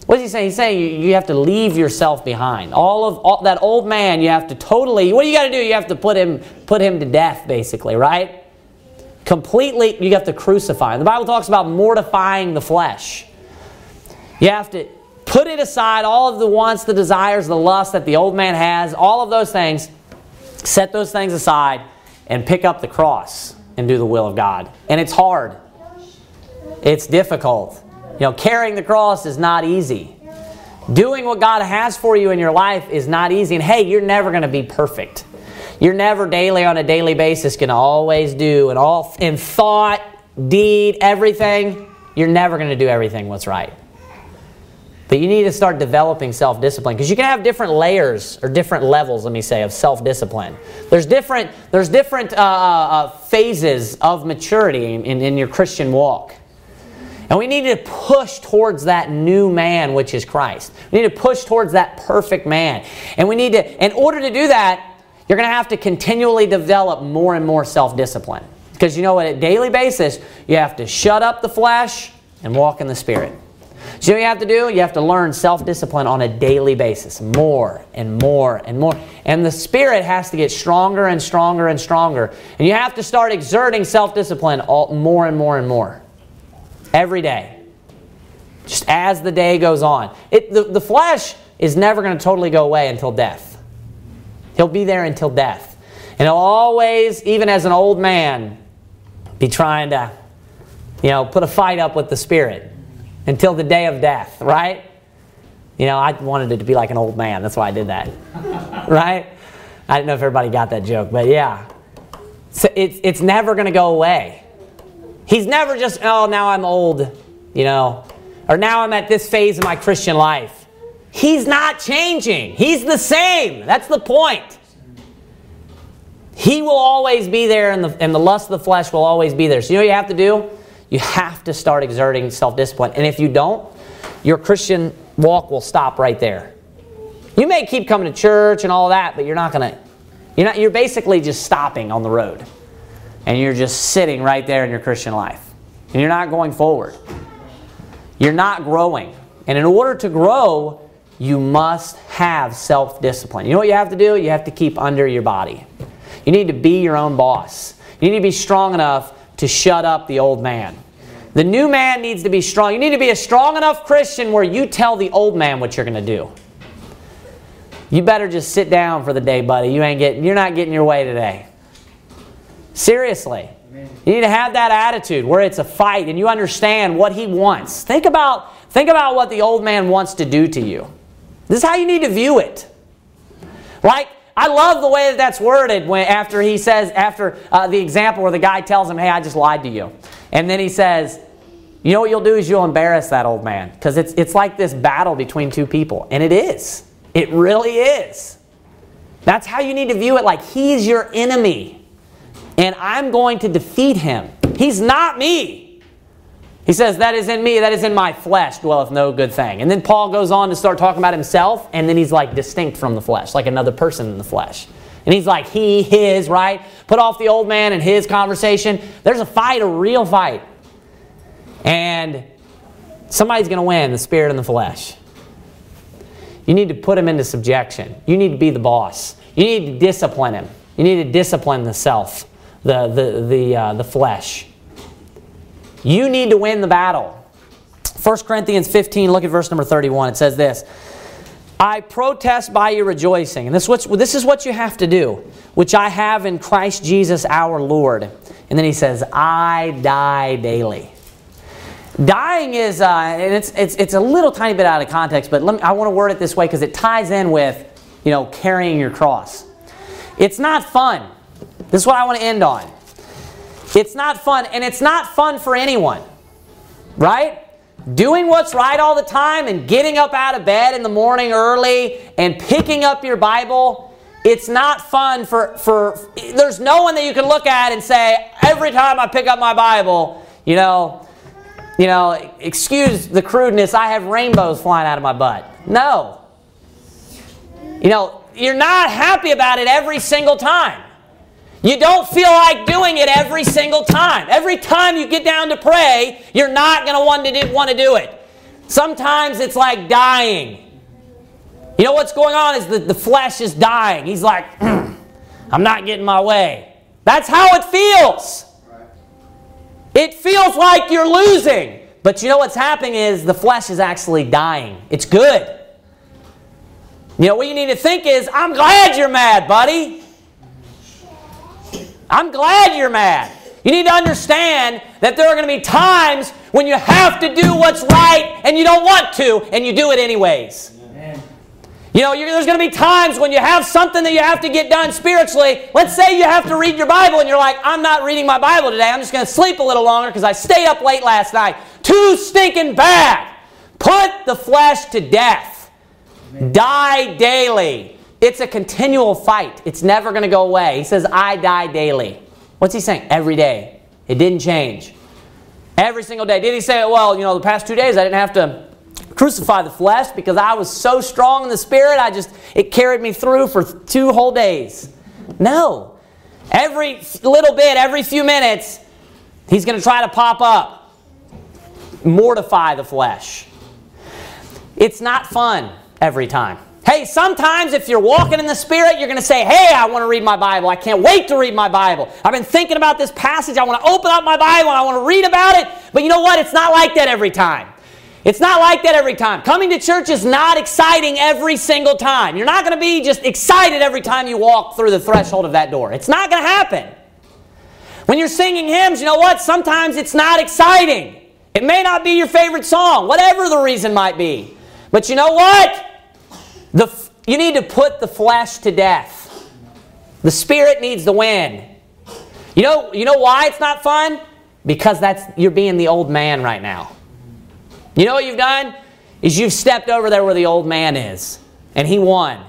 What is he saying? He's saying you, you have to leave yourself behind. All of all, that old man, you have to totally, what do you got to do? You have to put him, put him to death, basically, right? Completely, you have to crucify. The Bible talks about mortifying the flesh. You have to put it aside, all of the wants, the desires, the lust that the old man has, all of those things, set those things aside and pick up the cross and do the will of God. And it's hard. It's difficult. You know, carrying the cross is not easy. Doing what God has for you in your life is not easy. And hey, you're never going to be perfect. You're never daily on a daily basis going to always do and all in thought, deed, everything. You're never going to do everything what's right. But you need to start developing self discipline because you can have different layers or different levels, let me say, of self discipline. There's different, there's different uh, uh, uh, phases of maturity in, in your Christian walk. And we need to push towards that new man, which is Christ. We need to push towards that perfect man. And we need to, in order to do that, you're going to have to continually develop more and more self discipline. Because you know what, at daily basis, you have to shut up the flesh and walk in the Spirit. So you know what you have to do? You have to learn self discipline on a daily basis, more and more and more. And the Spirit has to get stronger and stronger and stronger. And you have to start exerting self discipline more and more and more every day. Just as the day goes on. It, the, the flesh is never going to totally go away until death. He'll be there until death. And he'll always, even as an old man, be trying to, you know, put a fight up with the spirit until the day of death, right? You know, I wanted it to be like an old man. That's why I did that. *laughs* right? I didn't know if everybody got that joke, but yeah. So it's, it's never going to go away. He's never just, oh, now I'm old, you know, or now I'm at this phase of my Christian life. He's not changing. He's the same. That's the point. He will always be there, and the, and the lust of the flesh will always be there. So, you know what you have to do? You have to start exerting self discipline. And if you don't, your Christian walk will stop right there. You may keep coming to church and all that, but you're not going to, you're, not, you're basically just stopping on the road and you're just sitting right there in your Christian life. And you're not going forward. You're not growing. And in order to grow, you must have self discipline. You know what you have to do? You have to keep under your body. You need to be your own boss. You need to be strong enough to shut up the old man. The new man needs to be strong. You need to be a strong enough Christian where you tell the old man what you're going to do. You better just sit down for the day, buddy. You ain't getting you're not getting your way today. Seriously. You need to have that attitude where it's a fight and you understand what he wants. Think about, think about what the old man wants to do to you. This is how you need to view it. Like, I love the way that that's worded when, after he says, after uh, the example where the guy tells him, hey, I just lied to you. And then he says, you know what you'll do is you'll embarrass that old man. Because it's, it's like this battle between two people. And it is. It really is. That's how you need to view it like he's your enemy and I'm going to defeat him. He's not me. He says, That is in me, that is in my flesh, dwelleth no good thing. And then Paul goes on to start talking about himself, and then he's like distinct from the flesh, like another person in the flesh. And he's like, he, his, right? Put off the old man and his conversation. There's a fight, a real fight. And somebody's going to win the spirit and the flesh. You need to put him into subjection. You need to be the boss. You need to discipline him. You need to discipline the self the, the, the, uh, the flesh. You need to win the battle. 1 Corinthians 15, look at verse number 31. It says this I protest by your rejoicing. And this, this is what you have to do, which I have in Christ Jesus our Lord. And then he says, I die daily. Dying is, uh, and it's, it's, it's a little tiny bit out of context, but me, I want to word it this way because it ties in with, you know, carrying your cross. It's not fun. This is what I want to end on. It's not fun, and it's not fun for anyone, right? Doing what's right all the time and getting up out of bed in the morning early and picking up your Bible, it's not fun for, for there's no one that you can look at and say every time i pick up my bible you know you know excuse the crudeness i have rainbows flying out of my butt. No. You know you're not happy about it every single time you don't feel like doing it every single time every time you get down to pray you're not going to want to do, want to do it sometimes it's like dying you know what's going on is that the flesh is dying. He's like, *clears throat* I'm not getting my way. That's how it feels. It feels like you're losing. But you know what's happening is the flesh is actually dying. It's good. You know what you need to think is, I'm glad you're mad, buddy. I'm glad you're mad. You need to understand that there are going to be times when you have to do what's right and you don't want to, and you do it anyways. You know, there's going to be times when you have something that you have to get done spiritually. Let's say you have to read your Bible and you're like, I'm not reading my Bible today. I'm just going to sleep a little longer because I stayed up late last night. Too stinking bad. Put the flesh to death. Amen. Die daily. It's a continual fight. It's never going to go away. He says, I die daily. What's he saying? Every day. It didn't change. Every single day. Did he say, well, you know, the past two days I didn't have to crucify the flesh because I was so strong in the spirit, I just, it carried me through for two whole days. No. Every little bit, every few minutes, he's going to try to pop up, mortify the flesh. It's not fun every time. Hey, sometimes if you're walking in the Spirit, you're going to say, Hey, I want to read my Bible. I can't wait to read my Bible. I've been thinking about this passage. I want to open up my Bible and I want to read about it. But you know what? It's not like that every time. It's not like that every time. Coming to church is not exciting every single time. You're not going to be just excited every time you walk through the threshold of that door. It's not going to happen. When you're singing hymns, you know what? Sometimes it's not exciting. It may not be your favorite song, whatever the reason might be. But you know what? The, you need to put the flesh to death. The spirit needs to win. You know, you know why it's not fun? Because that's you're being the old man right now. You know what you've done? Is you've stepped over there where the old man is, and he won.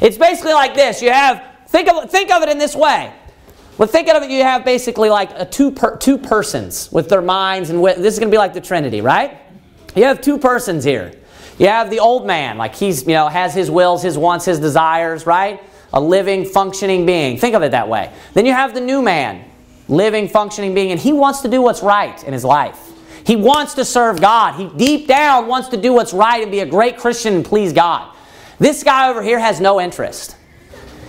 It's basically like this. You have think of think of it in this way. Well, think of it. You have basically like a two per, two persons with their minds, and with, this is going to be like the Trinity, right? You have two persons here. You have the old man, like he's you know has his wills, his wants, his desires, right? A living, functioning being. Think of it that way. Then you have the new man, living, functioning being, and he wants to do what's right in his life. He wants to serve God. He deep down wants to do what's right and be a great Christian and please God. This guy over here has no interest.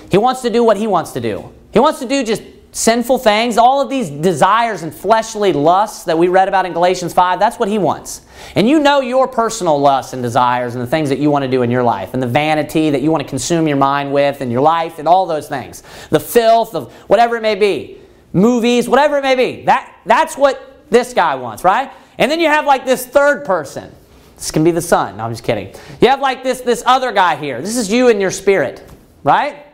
He wants to do what he wants to do. He wants to do just sinful things, all of these desires and fleshly lusts that we read about in Galatians 5, that's what he wants. And you know your personal lusts and desires and the things that you want to do in your life, and the vanity that you want to consume your mind with and your life, and all those things. The filth of whatever it may be, movies, whatever it may be. That, that's what this guy wants, right? And then you have like this third person. This can be the son. No, I'm just kidding. You have like this, this other guy here. This is you and your spirit, right?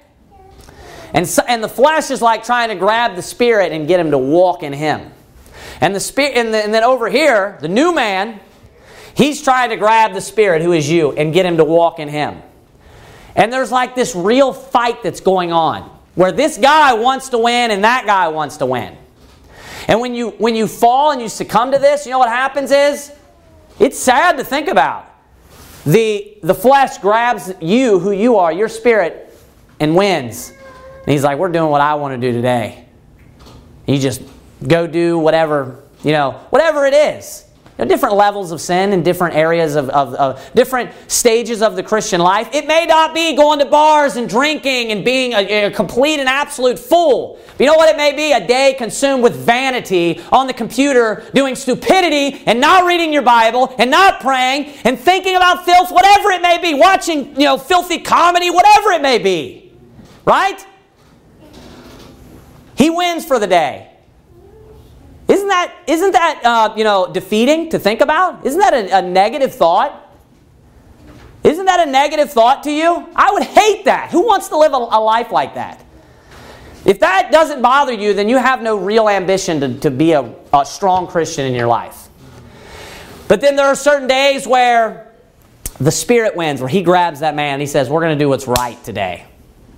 And, so, and the flesh is like trying to grab the spirit and get him to walk in him. And the spirit, and, the, and then over here, the new man, he's trying to grab the spirit who is you and get him to walk in him. And there's like this real fight that's going on where this guy wants to win and that guy wants to win. And when you when you fall and you succumb to this, you know what happens is it's sad to think about. The the flesh grabs you, who you are, your spirit, and wins. And he's like, We're doing what I want to do today. You just go do whatever, you know, whatever it is You know, different levels of sin in different areas of, of, of, different stages of the Christian life. It may not be going to bars and drinking and being a, a complete and absolute fool. But you know what it may be? A day consumed with vanity on the computer, doing stupidity and not reading your Bible and not praying and thinking about filth, whatever it may be, watching, you know, filthy comedy, whatever it may be. Right? He wins for the day. Isn't that, isn't that uh, you know, defeating to think about? Isn't that a, a negative thought? Isn't that a negative thought to you? I would hate that. Who wants to live a, a life like that? If that doesn't bother you, then you have no real ambition to, to be a, a strong Christian in your life. But then there are certain days where the Spirit wins, where He grabs that man He says, We're going to do what's right today.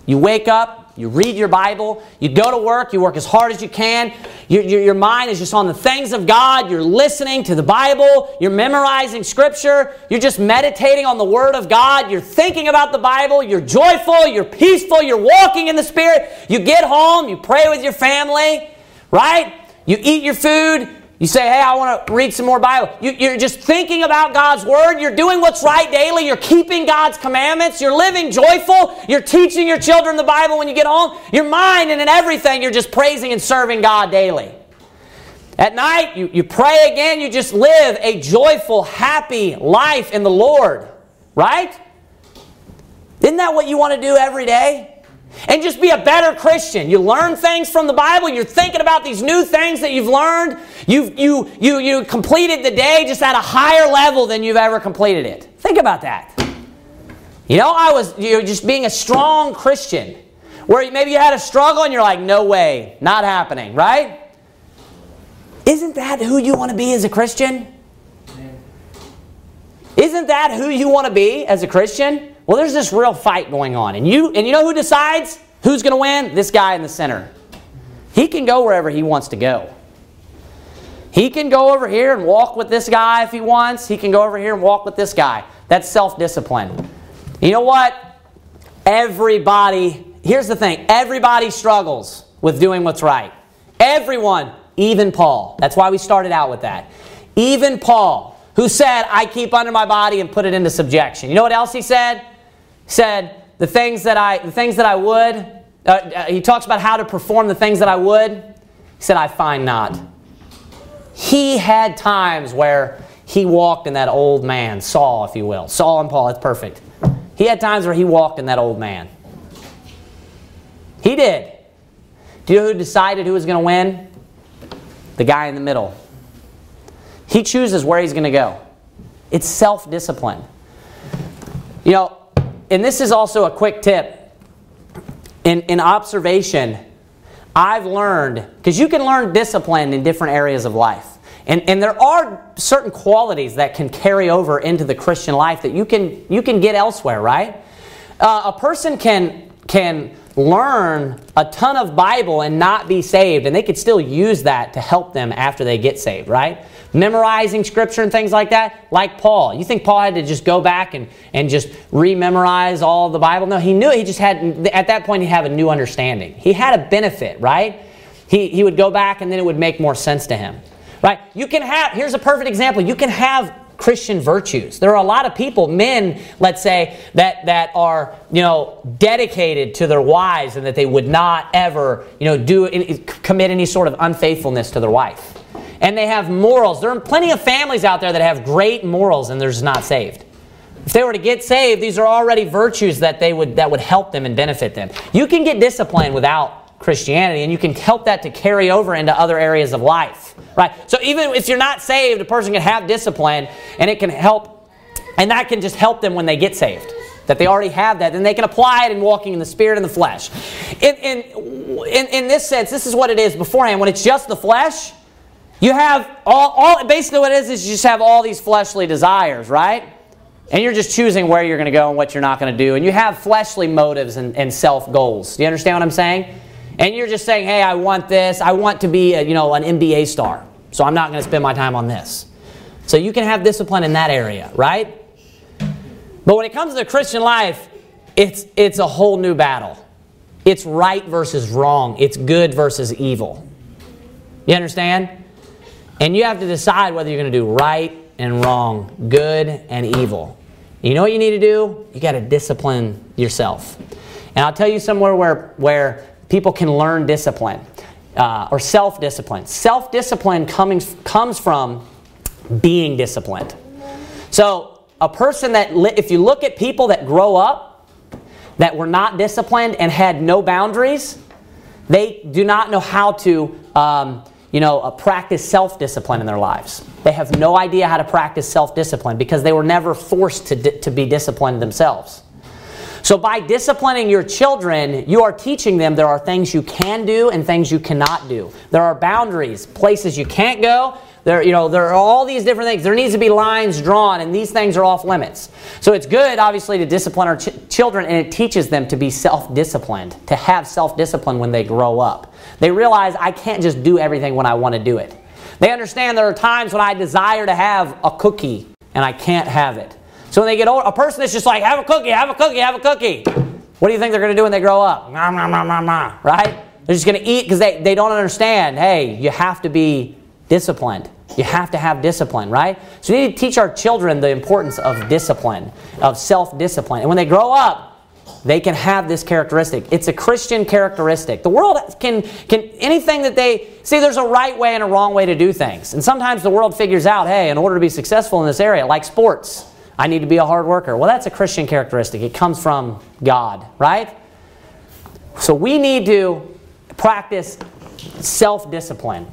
You wake up, you read your Bible, you go to work, you work as hard as you can. Your, your, your, mind is just on the things of God. You're listening to the Bible, you're memorizing Scripture, you're just meditating on the Word of God, you're thinking about the Bible, you're joyful, you're peaceful, you're walking in the Spirit. You get home, you pray with your family, right? You eat your food, you say, hey, I want to read some more Bible. You, are just thinking about God's Word. You're doing what's right daily. You're keeping God's commandments. You're living joyful. You're teaching your children the Bible when you get home. Your mind and in everything, you're just praising and serving God daily. At night, you, you pray again. You just live a joyful, happy life in the Lord. Right? Isn't that what you want to do every day? And just be a better Christian. You learn things from the Bible, you're thinking about these new things that you've learned. You've, you, you, you completed the day just at a higher level than you've ever completed it. Think about that. You know, I was you know, just being a strong Christian where maybe you had a struggle and you're like, no way, not happening, right? Isn't that who you want to be as a Christian? Isn't that who you want to be as a Christian? Well, there's this real fight going on. And you and you know who decides who's going to win? This guy in the center. He can go wherever he wants to go. He can go over here and walk with this guy if he wants. He can go over here and walk with this guy. That's self-discipline. You know what? Everybody, here's the thing. Everybody struggles with doing what's right. Everyone, even Paul. That's why we started out with that. Even Paul, who said, I keep under my body and put it into subjection. You know what else he said? Said, the things that I, the things that I would, uh, uh, he talks about how to perform the things that I would. He said, I find not. He had times where he walked in that old man, Saul, if you will. Saul and Paul, that's perfect. He had times where he walked in that old man. He did. Do you know who decided who was going to win? The guy in the middle. He chooses where he's going to go. It's self discipline. You know, and this is also a quick tip. In, in observation, I've learned, because you can learn discipline in different areas of life. And, and there are certain qualities that can carry over into the Christian life that you can, you can get elsewhere, right? Uh, a person can, can learn a ton of Bible and not be saved, and they could still use that to help them after they get saved, right? Memorizing scripture and things like that, like Paul. You think Paul had to just go back and, and just rememorize all the Bible? No, he knew it. He just had, at that point, he had a new understanding. He had a benefit, right? He, he would go back and then it would make more sense to him, right? You can have, here's a perfect example. You can have Christian virtues. There are a lot of people, men, let's say, that, that are, you know, dedicated to their wives and that they would not ever, you know, do commit any sort of unfaithfulness to their wife and they have morals. There are plenty of families out there that have great morals and they're just not saved. If they were to get saved, these are already virtues that they would that would help them and benefit them. You can get discipline without Christianity, and you can help that to carry over into other areas of life. Right? So even if you're not saved, a person can have discipline and it can help and that can just help them when they get saved that they already have that, then they can apply it in walking in the spirit and the flesh. In, in, in, in, this sense, this is what it is beforehand. When it's just the flesh, you have all, all basically what it is is you just have all these fleshly desires, right? And you're just choosing where you're going to go and what you're not going to do. And you have fleshly motives and, and self goals. Do you understand what I'm saying? And you're just saying, hey, I want this. I want to be, a, you know, an NBA star. So I'm not going to spend my time on this. So you can have discipline in that area, right? But when it comes to the Christian life, it's, it's a whole new battle. It's right versus wrong. It's good versus evil. You understand? And you have to decide whether you're going to do right and wrong, good and evil. You know what you need to do? You got to discipline yourself. And I'll tell you somewhere where, where people can learn discipline uh, or self discipline. Self discipline comes, from being disciplined. So, a person that, if you look at people that grow up that were not disciplined and had no boundaries, they do not know how to um, you know, practice self discipline in their lives. They have no idea how to practice self discipline because they were never forced to, di- to be disciplined themselves. So, by disciplining your children, you are teaching them there are things you can do and things you cannot do. There are boundaries, places you can't go. There, you know, there are all these different things. There needs to be lines drawn, and these things are off limits. So, it's good, obviously, to discipline our ch- children, and it teaches them to be self disciplined, to have self discipline when they grow up. They realize I can't just do everything when I want to do it. They understand there are times when I desire to have a cookie and I can't have it. So when they get older, a person that's just like, have a cookie, have a cookie, have a cookie. What do you think they're going to do when they grow up? Nah, nah, nah, nah, nah, right? They're just going to eat because they, they don't understand. Hey, you have to be disciplined. You have to have discipline, right? So we need to teach our children the importance of discipline, of self discipline. And when they grow up, they can have this characteristic. It's a Christian characteristic. The world can, can anything that they see, there's a right way and a wrong way to do things. And sometimes the world figures out, hey, in order to be successful in this area, like sports, I need to be a hard worker. Well, that's a Christian characteristic. It comes from God, right? So we need to practice self discipline.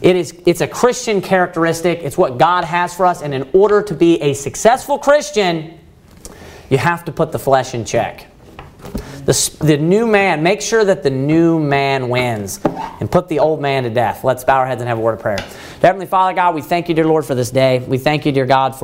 It is, it's a Christian characteristic. It's what God has for us. And in order to be a successful Christian, you have to put the flesh in check. The, the new man, make sure that the new man wins and put the old man to death. Let's bow our heads and have a word of prayer. Heavenly Father God, we thank you, dear Lord, for this day. We thank you, dear God, for